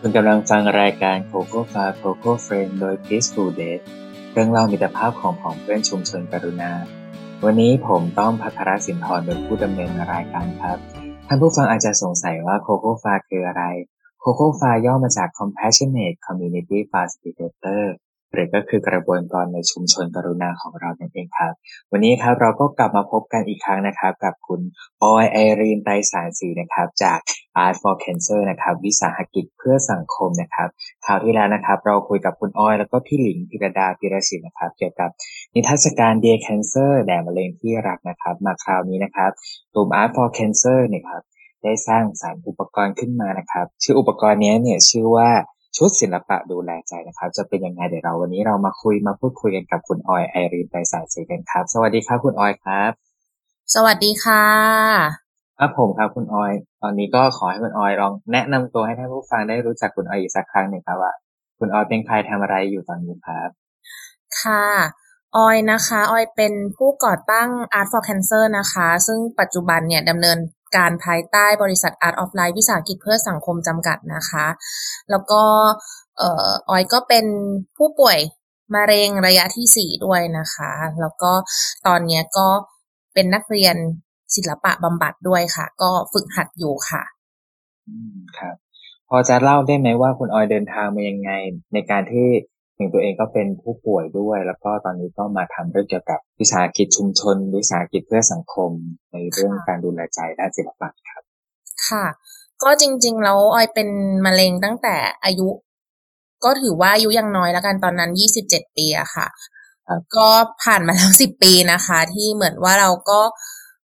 คุณกำลังฟังรายการโคโค่ฟาโคโค่เฟรนโดย Peaceful d a y เรื่องเล่ามิตรภาพของผองเพื่อนชุมชนกรุณา วันนี้ผมต้องพัทรสินทร์เป็นผู้ดำเนินรายการครับ ท่านผู้ฟังอาจจะสงสัยว่าโคโค่ฟาคืออะไร โคโค่ฟาย่อมาจาก Compassionate Community Facilitator หรือก็คือกระบวนการในชุมชนกรุณาของเรานั่นเองครับ วันนี้ครับเราก็กลับมาพบกันอีกครั้งนะครับ กับคุณออยไอรีนไตสารสีนะครับ จาก Art for Cancer นะครับ วิสาหกิจเพื่อสังคมนะครับคราวที่แล้วนะครับ เราคุยกับคุณออยแล้วก็พี่หลิงพิรดาพิรศิลนะครับ เกี่ยวกับนิทรรศการ Dear Cancer แด่มะเร็งที่รักนะครับ มาคราวนี้นะครับกลุ่ม Art for Cancer เนี่ยครับได้สร้างสรรค์อุปกรณ์ขึ้นมานะครับ ชื่ออุปกรณ์นี้เนี่ยชื่อว่า ชุดศิลปะดูแลใจนะครับ จะเป็นยังไงเดี๋ยวเราวันนี้เรามาคุยมาพูดคุยกันกับคุณออยไอรีนไปสายสีกันครับ สวัสดีครับคุณออยครับ สวัสดีค่ะครับผมครับคุณออย ตอนนี้ก็ขอให้คุณออยลองแนะนำตัวให้ท่านผู้ฟังได้รู้จักคุณออยอีกสักครั้งหนึ่งครับว่า คุณออยเป็นใครทำอะไรอยู่ตอนนี้ครับ ค่ะออยนะคะ ออยเป็นผู้ก่อตั้ง Art for Cancer นะคะ ซึ่งปัจจุบันเนี่ยดำเนิน การภายใต้บริษัท Art of Life วิสาหกิจเพื่อสังคมจำกัดนะคะ แล้วก็เออออยก็เป็นผู้ป่วยมะเร็งระยะที่สี่ด้วยนะคะ แล้วก็ตอนนี้ก็เป็นนักเรียนศิลปะบำบัดด้วยค่ะ ก็ฝึกหัดอยู่ค่ะอืมครับ พอจะเล่าได้ไหมว่าคุณออยเดินทางมายังไง ในการที่ ถึงตัวเองก็เป็นผู้ป่วยด้วย แล้วก็ตอนนี้ก็มาทำเรื่องเกี่ยวกับวิสาหกิจชุมชน วิสาหกิจเพื่อสังคม ในเรื่องการดูแลใจด้านศิลปะครับ ค่ะ ก็จริงๆแล้วออยเป็นมะเร็งตั้งแต่อายุ ก็ถือว่าอายุยังน้อยแล้วกันตอนนั้นยี่สิบเจ็ดปีอะค่ะครับก็ผ่านมาแล้วสิบปีนะคะ ที่เหมือนว่าเราก็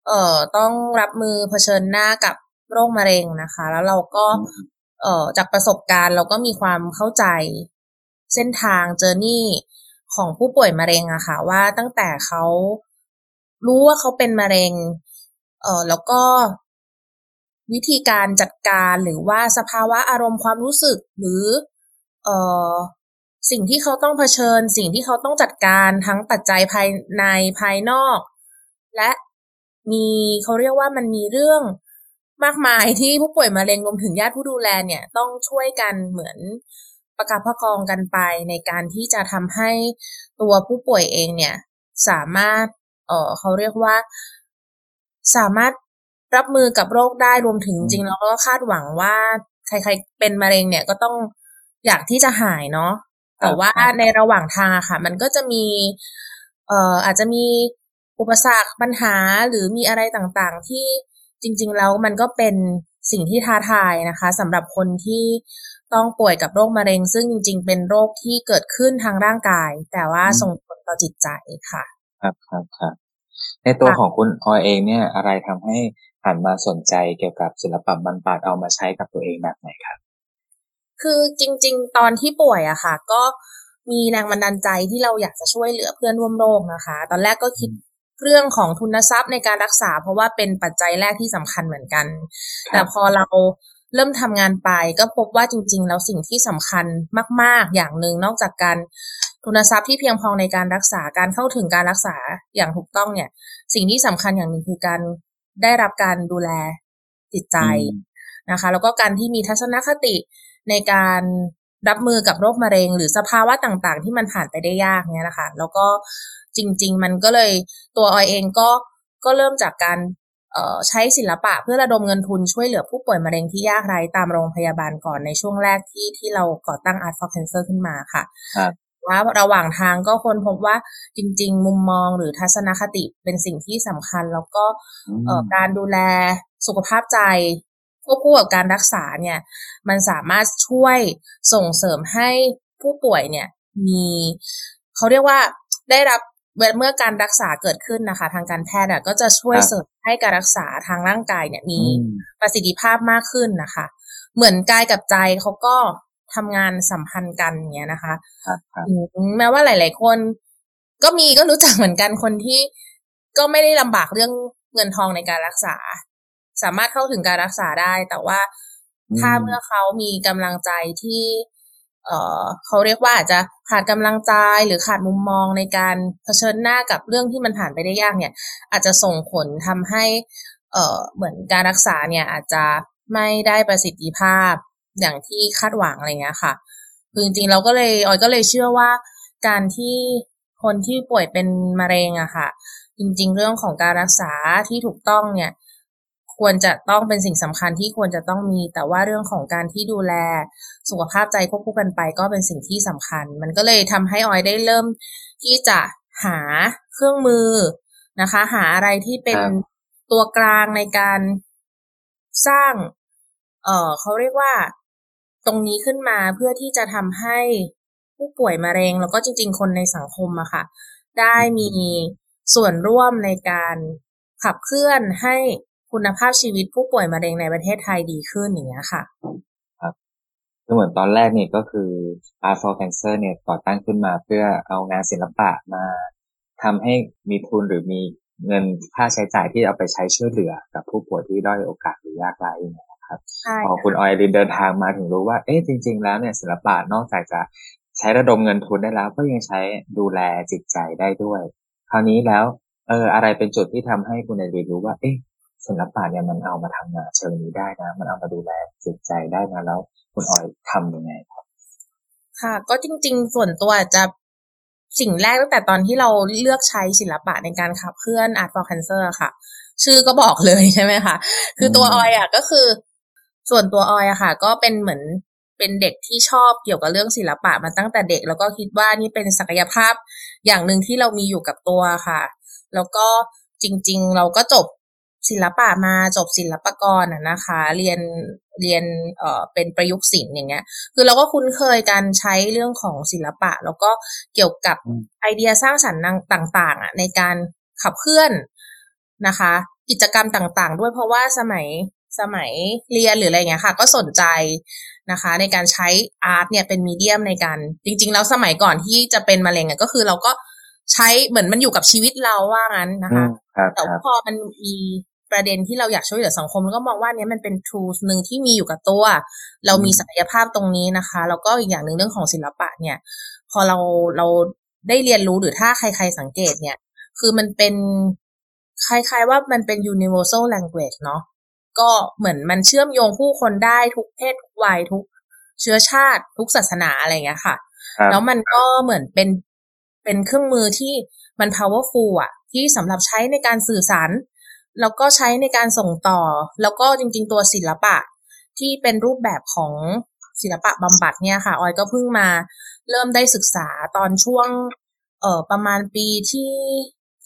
เอ่อต้องรับมือเผชิญหน้ากับโรคมะเร็งนะคะ แล้วเราก็เอ่อจากประสบการณ์เราก็มีความเข้าใจ เส้นทางเจอร์นี่ของผู้ป่วยมะเร็งอะค่ะ ว่าตั้งแต่เขารู้ว่าเขาเป็นมะเร็ง เออแล้วก็วิธีการจัดการหรือว่าสภาวะอารมณ์ความรู้สึกหรือ เออสิ่งที่เขาต้องเผชิญ สิ่งที่เขาต้องจัดการทั้งปัจจัยภายในภายนอก และมีเขาเรียกว่ามันมีเรื่องมากมายที่ผู้ป่วยมะเร็งรวมถึงญาติผู้ดูแลเนี่ย ต้องช่วยกันเหมือน ประคับประคองกันไปในการที่จะทำให้ตัวผู้ป่วยเองเนี่ยสามารถเออเขาเรียกว่าสามารถรับมือกับโรคได้รวมถึงอืมจริงๆแล้วก็คาดหวังว่าใครๆเป็นมะเร็งเนี่ยก็ต้องอยากที่จะหายเนาะแต่ว่าครับในระหว่างทางอะค่ะ มันก็จะมีเอ่ออาจจะมีอุปสรรคปัญหาหรือมีอะไรต่างๆ ที่จริง ๆ แล้วมันก็เป็นสิ่งที่ท้าทายนะคะสำหรับคนที่ ต้องป่วยกับโรคมะเร็ง ซึ่งจริงๆ เป็นโรคที่เกิดขึ้นทางร่างกาย แต่ว่าอืมส่งผลต่อจิตใจค่ะ ครับครับครับในตัวค่ะของคุณออยเองเนี่ย อะไรทำให้หันมาสนใจเกี่ยวกับศิลปะบรรปาดเอามาใช้กับตัวเองแบบไหนครับ คือจริง ๆ ตอนที่ป่วยอะค่ะ ก็มีแรงบันดาลใจที่เราอยากจะช่วยเหลือเพื่อนร่วมโรคนะคะ ตอนแรกก็คิดเรื่องของทุนทรัพย์ในการรักษา เพราะว่าเป็นปัจจัยแรกที่สำคัญเหมือนกันครับแต่พอเรา เริ่มทำงานไป ก็พบว่าจริง ๆ แล้วสิ่งที่สำคัญมาก ๆ อย่างหนึ่งนอกจากการทุนทรัพย์ที่เพียงพอในการรักษาการเข้าถึงการรักษาอย่างถูกต้องเนี่ย สิ่งที่สำคัญอย่างหนึ่งคือการได้รับการดูแลจิตใจนะคะ แล้วก็การที่มีทัศนคติในการรับมือกับโรคมะเร็ง หรือสภาวะต่างๆ ที่มันผ่านไปได้ยากเนี่ยนะคะ แล้วก็จริง ๆ มันก็เลยตัวออยเองก็ก็เริ่มจากการ ใช้ศิลปะเพื่อระดมเงินทุนช่วยเหลือผู้ป่วยมะเร็งที่ยากไร้ตามโรงพยาบาลก่อนในช่วงแรกที่ที่เราก่อตั้ง Art for Cancer ขึ้นมาค่ะครับว่าระหว่างทางก็ค้นพบว่าจริง ๆ มุมมองหรือทัศนคติเป็นสิ่งที่สำคัญ แล้วก็เอ่อการดูแลสุขภาพใจควบคู่กับการรักษาเนี่ย มันสามารถช่วยส่งเสริมให้ผู้ป่วยเนี่ย มีเขาเรียกว่าได้รับ เมื่อการรักษาเกิดขึ้นนะคะ ทางการแพทย์อะก็จะช่วยครับเสริมให้การรักษาทางร่างกายเนี่ยมีอืมประสิทธิภาพมากขึ้นนะคะ เหมือนกายกับใจเขาก็ทำงานสัมพันธ์กันอย่างเงี้ยนะคะครับครับอืมแม้ว่าหลาย ๆ คน ก็มีก็รู้จักเหมือนกันคนที่ก็ไม่ได้ลำบากเรื่องเงินทองในการรักษา สามารถเข้าถึงการรักษาได้ แต่ว่าอืมถ้าเมื่อเขามีกำลังใจที่ เอ่อเขาเรียกว่าอาจจะ ขาดกำลังใจหรือขาดมุมมองในการเผชิญหน้ากับเรื่องที่มันผ่านไปได้ยากเนี่ย อาจจะส่งผลทำให้เอ่อเหมือนการรักษาเนี่ยอาจจะไม่ได้ประสิทธิภาพอย่างที่คาดหวังอะไรเงี้ยค่ะคือจริงๆเราก็เลยออยก็เลยเชื่อว่าการที่คนที่ป่วยเป็นมะเร็งอะค่ะ จริงๆ เรื่องของการรักษาที่ถูกต้องเนี่ย ควรจะต้องเป็นสิ่งสำคัญที่ควรจะต้องมี แต่ว่าเรื่องของการที่ดูแล สุขภาพใจควบคู่กันไปก็เป็นสิ่งที่สำคัญ มันก็เลยทำให้ออยได้เริ่มที่จะหาเครื่องมือนะคะ หาอะไรที่เป็นตัวกลางในการสร้าง เอ่อเขาเรียกว่าตรงนี้ขึ้นมาเพื่อที่จะทำให้ผู้ป่วยมะเร็ง แล้วก็จริง ๆ คนในสังคมอะค่ะ ได้มีส่วนร่วมในการขับเคลื่อนให้คุณภาพชีวิตผู้ป่วยมะเร็งในประเทศไทยดีขึ้นอย่างเงี้ยค่ะครับ ก็เหมือนตอนแรกนี่ก็คือ Art for Cancer เนี่ยก่อตั้งขึ้นมาเพื่อเอางานศิลปะมาทำให้มีทุนหรือมีเงินค่าใช้จ่ายที่เอาไปใช้ช่วยเหลือกับผู้ป่วยที่ด้อยโอกาสหรือยากไร้นะครับพอคุณออยรินเดินทางมาถึงรู้ว่าเอ๊ะจริง ๆ แล้วเนี่ยศิลปะนอกจากจะใช้ระดมเงินทุนได้แล้ว ก็ยังใช้ดูแลจิตใจได้ด้วย คราวนี้แล้วเอออะไรเป็นจุดที่ทำให้คุณออยรินรู้ว่า เอ๊ะ ศิลปะเนี่ยมันเอามาทำงานเชิงนี้ได้นะ มันเอามาดูแลจิตใจได้นะแล้วคุณออยทำยังไงครับค่ะ ก็จริง ๆ ส่วนตัวจะสิ่งแรกตั้งแต่ตอนที่เราเลือกใช้ศิลปะในการขับเคลื่อน Art for Cancer ค่ะ ชื่อก็บอกเลยใช่ไหมคะคือตัวออยอะก็คือ ส่วนตัวออยอะค่ะ ก็เป็นเหมือนเป็นเด็กที่ชอบเกี่ยวกับเรื่องศิลปะมาตั้งแต่เด็ก แล้วก็คิดว่านี่เป็นศักยภาพอย่างหนึ่งที่เรามีอยู่กับตัวค่ะ แล้วก็จริง ๆ เราก็จบ ศิลปะมาจบศิลปกรอะนะคะ เรียนเรียนเอ่อเป็นประยุกต์ศิลป์อย่างเงี้ย คือเราก็คุ้นเคยการใช้เรื่องของศิลปะ แล้วก็เกี่ยวกับไอเดียสร้างสรรค์ต่างๆอะในการขับเคลื่อนนะคะ กิจกรรมต่างๆ ด้วยเพราะว่าสมัยสมัยเรียนหรืออะไรเงี้ยค่ะ ก็สนใจนะคะ ในการใช้อาร์ตเนี่ยเป็นมีเดียมในการ จริง ๆ แล้วสมัยก่อนที่จะเป็นมะเร็งอะก็คือเราก็ใช้เหมือนมันอยู่กับชีวิตเราว่างั้นนะคะ แต่พอมันมี ประเด็นที่เราอยากช่วยเหลือสังคม แล้วก็มองว่านี้มันเป็น tools หนึ่งที่มีอยู่กับตัว เรามีศักยภาพตรงนี้นะคะ แล้วก็อีกอย่างหนึ่งเรื่องของศิลปะเนี่ย พอเราเราได้เรียนรู้หรือถ้าใครๆสังเกตเนี่ย คือมันเป็นคล้ายๆว่ามันเป็น universal language เนาะก็เหมือนมันเชื่อมโยงผู้คนได้ทุกเพศทุกวัยทุกเชื้อชาติ ทุกศาสนาอะไรอย่างเงี้ยค่ะ แล้วมันก็เหมือนเป็นเป็นเครื่องมือที่มัน powerful อะที่สำหรับใช้ในการสื่อสาร แล้วก็ใช้ในการส่งต่อ แล้วก็จริง ๆ ตัวศิลปะที่เป็นรูปแบบของศิลปะบำบัดเนี่ยค่ะออยก็เพิ่งมาเริ่มได้ศึกษาตอนช่วงเอ่อประมาณปีที่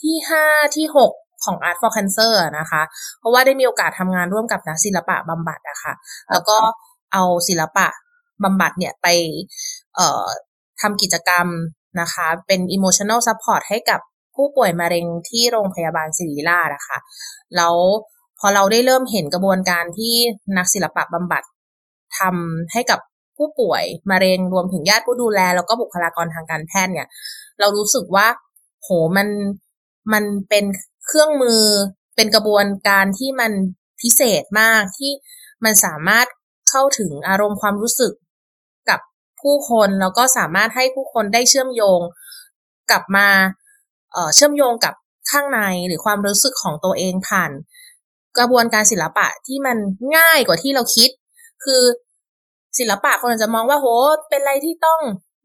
ที่ห้าที่หกของ Art for Cancer นะคะ เพราะว่าได้มีโอกาสทำงานร่วมกับนักศิลปะบำบัดอะคะ่ะ แล้วก็เอาศิลปะบำบัดเนี่ยไปเอ่อทำกิจกรรมนะคะ เป็น emotional support ให้กับ ผู้ป่วยมะเร็งที่โรงพยาบาลศิริราชอะคะ่ะแล้วพอเราได้เริ่มเห็นกระบวนการที่นักศิลปะบำบัดทำให้กับผู้ป่วยมะเร็งรวมถึงญาติผู้ดูแล แล้วก็บุคลากรทางการแพทย์เนี่ย เรารู้สึกว่า โหมันมันเป็นเครื่องมือเป็นกระบวนการที่มันพิเศษมากที่มันสามารถเข้าถึงอารมณ์ความรู้สึกกับผู้คน แล้วก็สามารถให้ผู้คนได้เชื่อมโยง กลับมา เชื่อมโยงกับข้างในหรือความรู้สึกของตัวเองผ่าน กระบวนการศิลปะที่มันง่ายกว่าที่เราคิด คือศิลปะคนอาจจะมองว่าโหเป็นอะไรที่ต้อง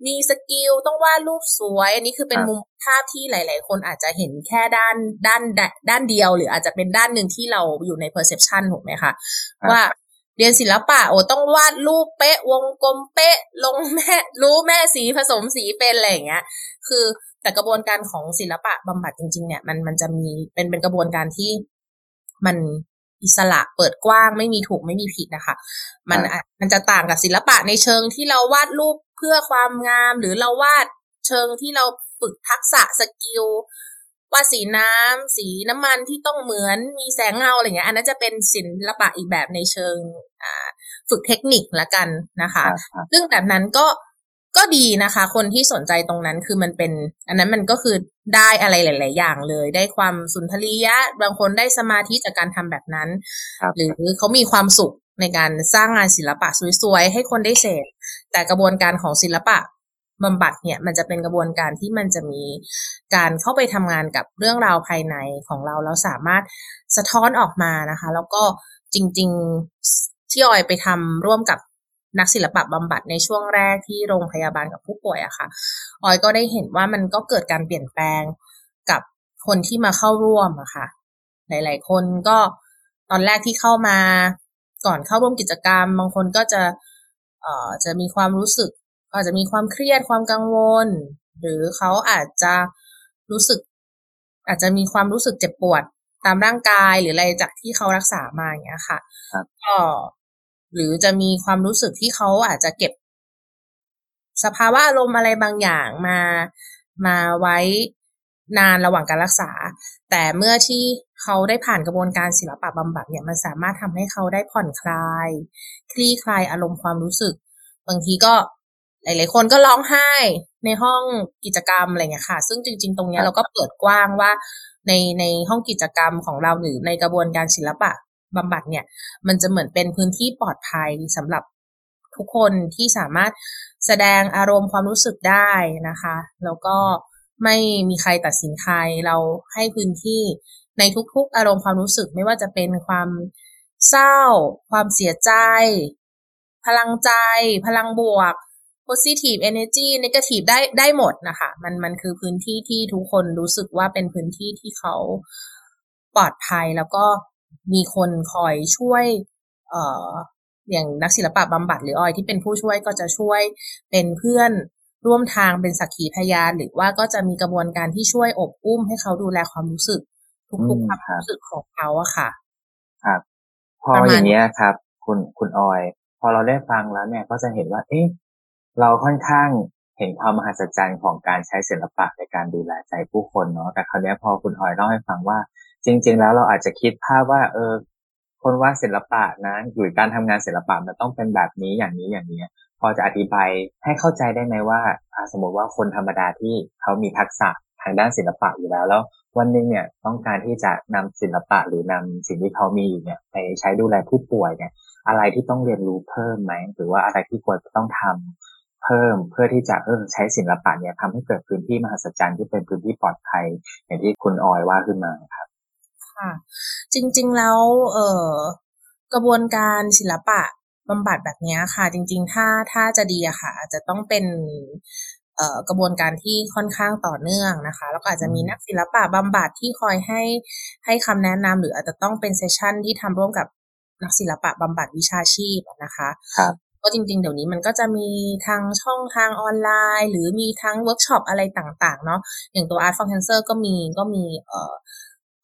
มีสกิลต้องวาดรูปสวย อันนี้คือเป็นมุมภาพที่หลาย ๆ คนอาจจะเห็นแค่ด้านด้านด้านเดียว หรืออาจจะเป็นด้านหนึ่งที่เราอยู่ใน perception ถูกไหมคะ ว่า เรียนศิลปะโอ้ต้องวาดรูปเป๊ะ วงกลมเป๊ะ ลงแม่รู้แม่สีผสมสีเป็นอะไรอย่างเงี้ย คือแต่กระบวนการของศิลปะบำบัดจริง ๆ เนี่ย มันมันจะมีเป็นเป็นกระบวนการที่มันอิสระเปิดกว้างไม่มีถูกไม่มีผิดนะคะ มันมันจะต่างกับศิลปะในเชิงที่เราวาดรูปเพื่อความงาม หรือเราวาดเชิงที่เราฝึกทักษะสกิล วาดสีน้ำสีน้ำมันที่ต้องเหมือนมีแสงเงาอะไรเงี้ย อันนั้นจะเป็นศิลปะอีกแบบในเชิงฝึกเทคนิคละกันนะคะ ซึ่งแบบนั้นก็ก็ดีนะคะ คนที่สนใจตรงนั้นคือมันเป็น อันนั้นมันก็คือได้อะไรหลาย ๆ อย่างเลย ได้ความสุนทรียะ บางคนได้สมาธิจากการทำแบบนั้น หรือเขามีความสุขในการสร้างงานศิลปะสวย ๆ ให้คนได้เสพแต่กระบวนการของศิลปะบำบัดเนี่ย มันจะเป็นกระบวนการที่มันจะมี การเข้าไปทำงานกับเรื่องราวภายในของเราแล้วสามารถสะท้อนออกมานะคะ แล้วก็จริง ๆ ที่ออยไปทำร่วมกับนักศิลปะบำบัดในช่วงแรกที่โรงพยาบาลกับผู้ป่วยอะค่ะ ออยก็ได้เห็นว่ามันก็เกิดการเปลี่ยนแปลงกับคนที่มาเข้าร่วมอะค่ะ หลาย ๆ คนก็ตอนแรกที่เข้ามาก่อนเข้าร่วมกิจกรรม บางคนก็จะเอ่อจะมีความรู้สึก อาจจะมีความเครียดความกังวล หรือเขาอาจจะ รู้สึก อาจจะมีความรู้สึกเจ็บปวดตามร่างกายหรืออะไรจากที่เขารักษามาอย่างเงี้ยค่ะก็หรือจะมีความรู้สึกที่เขาอาจจะเก็บ สภาวะอารมณ์อะไรบางอย่างมามาไว้นานระหว่างการรักษา แต่เมื่อที่เขาได้ผ่านกระบวนการศิลปะบำบัดเนี่ยมันสามารถทำให้เขาได้ผ่อนคลาย คลี่คลายอารมณ์ความรู้สึก บางทีก็หลาย ๆ คนก็ร้องไห้ ในห้องกิจกรรมอะไรเงี้ยค่ะ ซึ่งจริง ๆ ตรงนี้เราก็เปิดกว้างว่า ในในห้องกิจกรรมของเราหรือในกระบวนการศิลปะบำบัดเนี่ย มันจะเหมือนเป็นพื้นที่ปลอดภัยสำหรับทุกคนที่สามารถแสดงอารมณ์ความรู้สึกได้นะคะ แล้วก็ไม่มีใครตัดสินใครเราให้พื้นที่ในทุกๆ อารมณ์ความรู้สึกไม่ว่าจะเป็นความเศร้า ความเสียใจ พลังใจ พลังบวก positive energy negative ได้ได้หมดนะคะ มันมันคือพื้นที่ที่ทุกคนรู้สึกว่าเป็นพื้นที่ที่เขาปลอดภัยแล้วก็มีคนคอยช่วย เอ่ออย่างนักศิลปะบำบัดหรือออยที่เป็นผู้ช่วยก็จะช่วยเป็นเพื่อนร่วมทางเป็นสักขีพยาน หรือว่าก็จะมีกระบวนการที่ช่วยอบอุ้มให้เขาดูแลความรู้สึก ทุกๆความรู้สึกของเขาอะค่ะ ครับ พออย่างเนี้ยครับ คุณคุณออย พอเราได้ฟังแล้วเนี่ยก็จะเห็นว่า เอ๊ะ เราค่อนข้างเห็นความมหัศจรรย์ของการใช้ศิลปะในการดูแลใจผู้คนเนาะแต่คราวนี้พอคุณออยเล่าให้ฟังว่า จริง ๆ แล้วเราอาจจะคิดภาพว่าเออคนว่าศิลปะนะหรือการทำงานศิลปะมันต้องเป็นแบบนี้อย่างนี้อย่างนี้พอจะอธิบายให้เข้าใจได้ไหมว่าสมมติว่าคนธรรมดาที่เขามีทักษะทางด้านศิลปะอยู่แล้วแล้ว วันนึงเนี่ยต้องการที่จะนำศิลปะหรือนำสิ่งที่เขามีอยู่เนี่ยไปใช้ดูแลผู้ป่วยเนี่ยอะไรที่ต้องเรียนรู้เพิ่มไหมหรือว่าอะไรที่ควรต้องทำ เพิ่มเพื่อที่จะเออใช้ศิลปะเนี่ยทำให้เกิดพื้นที่มหัศจรรย์ที่เป็นพื้นที่ปลอดภัย อย่างที่คุณออยว่าขึ้นมาครับ ค่ะ จริง ๆแล้วเอ่อกระบวนการศิลปะบำบัดแบบนี้ค่ะ จริง ๆ ถ้าถ้าจะดีอะค่ะจะต้องเป็นกระบวนการที่ค่อนข้างต่อเนื่องนะคะ แล้วก็อาจจะมีนักศิลปะบำบัดที่คอยให้ให้คำแนะนำหรืออาจจะต้องเป็นเซสชันที่ทำร่วมกับนักศิลปะบำบัดวิชาชีพนะคะครับ ก็จริงๆ เดี๋ยวนี้มันก็จะมีทางช่องทางออนไลน์ หรือมีทั้งเวิร์กช็อปอะไรต่างๆ เนาะอย่างตัว Art for Cancer ก็มีก็มีเอ่อ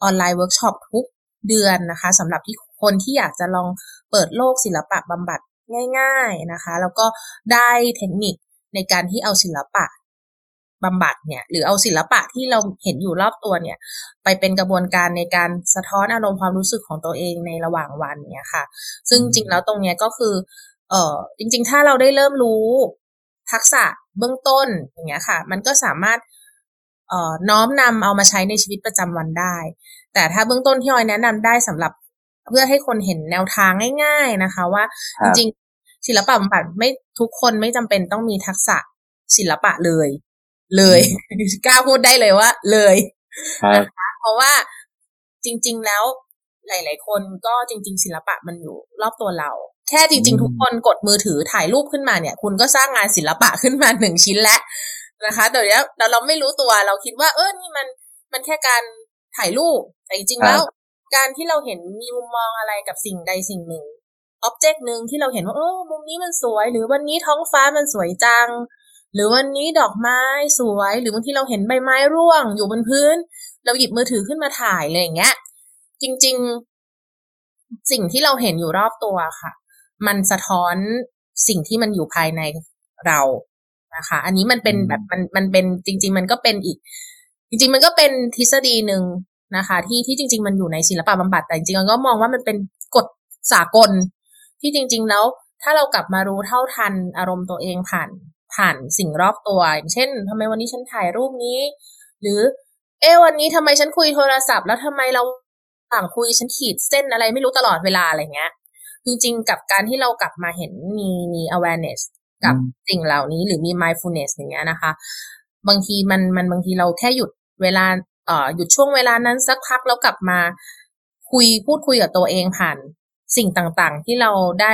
ออนไลน์เวิร์กช็อปทุกเดือนนะคะสำหรับที่คนที่อยากจะลองเปิดโลกศิลปะบำบัดง่าย ๆนะคะ แล้วก็ได้เทคนิคในการที่เอาศิลปะบำบัดเนี่ยหรือเอาศิลปะที่เราเห็นอยู่รอบตัวเนี่ย ไปเป็นกระบวนการในการสะท้อนอารมณ์ความรู้สึกของตัวเองในระหว่างวันเนี่ยค่ะ ซึ่งจริงแล้วตรงเนี้ยก็คือ เอ่อจริงๆ ถ้าเราได้เริ่มรู้ทักษะเบื้องต้นอย่างเงี้ยค่ะ มันก็สามารถเอ่อน้อมนำเอามาใช้ในชีวิตประจำวันได้ แต่ถ้าเบื้องต้นที่ออยแนะนำได้สำหรับเพื่อให้คนเห็นแนวทางง่าย ๆนะคะ ว่าจริงศิลปะบำบัดไม่ทุกคนไม่จำเป็นต้องมีทักษะศิลปะเลย เลยกล้าพูดได้เลยว่า เลยนะคะเพราะว่าจริง ๆ แล้วหลาย ๆ คนก็จริง ๆ ศิลปะมันอยู่รอบตัวเรา แค่จริง ๆ ทุกคนกดมือถือถ่ายรูปขึ้นมาเนี่ย คุณก็สร้างงานศิลปะขึ้นมาหนึ่งชิ้นแล้วนะคะแต่เนี้ยเราเราไม่รู้ตัวเราคิดว่า เออนี่มันมันแค่การถ่ายรูปแต่จริงๆแล้ว การที่เราเห็นมีมุมมองอะไรกับสิ่งใดสิ่งหนึ่งอ็อบเจกต์หนึ่งที่เราเห็นว่าโอ้มุมนี้มันสวย หรือวันนี้ท้องฟ้ามันสวยจัง หรือวันนี้ดอกไม้สวย หรือบางทีเราเห็นใบไม้ร่วง อยู่บนพื้น เราหยิบมือถือขึ้นมาถ่ายเลยอย่างเงี้ย จริง ๆ สิ่งที่เราเห็นอยู่รอบตัวค่ะ มันสะท้อนสิ่งที่มันอยู่ภายในเรานะคะ อันนี้มันเป็นแบบมันมันเป็นจริง ๆ มันก็เป็นอีก จริง ๆ มันก็เป็นทฤษฎีหนึ่งนะคะ ที่ที่จริง ๆ มันอยู่ในศิลปะบำบัดแต่จริงๆก็มองว่ามันเป็นกฎสากลที่จริง ๆ แล้ว ถ้าเรากลับมารู้เท่าทันอารมณ์ตัวเองผ่านผ่านสิ่งรอบตัวอย่างเช่นทำไมวันนี้ฉันถ่ายรูปนี้ หรือ เอ๊วันนี้ทำไมฉันคุยโทรศัพท์ แล้วทำไมเราต่างคุยฉันขีดเส้นอะไรไม่รู้ตลอดเวลาอะไรเงี้ย จริงๆ กับการที่เรากลับมาเห็นมีมี awareness กับสิ่งเหล่านี้หรือมี mindfulness อย่างเงี้ยนะคะ บางทีมันมันบางทีเราแค่หยุดเวลาเอ่อหยุดช่วงเวลานั้นสักพักแล้วกลับมาคุยพูดคุยกับตัวเองผ่านสิ่งต่างๆ ที่เราได้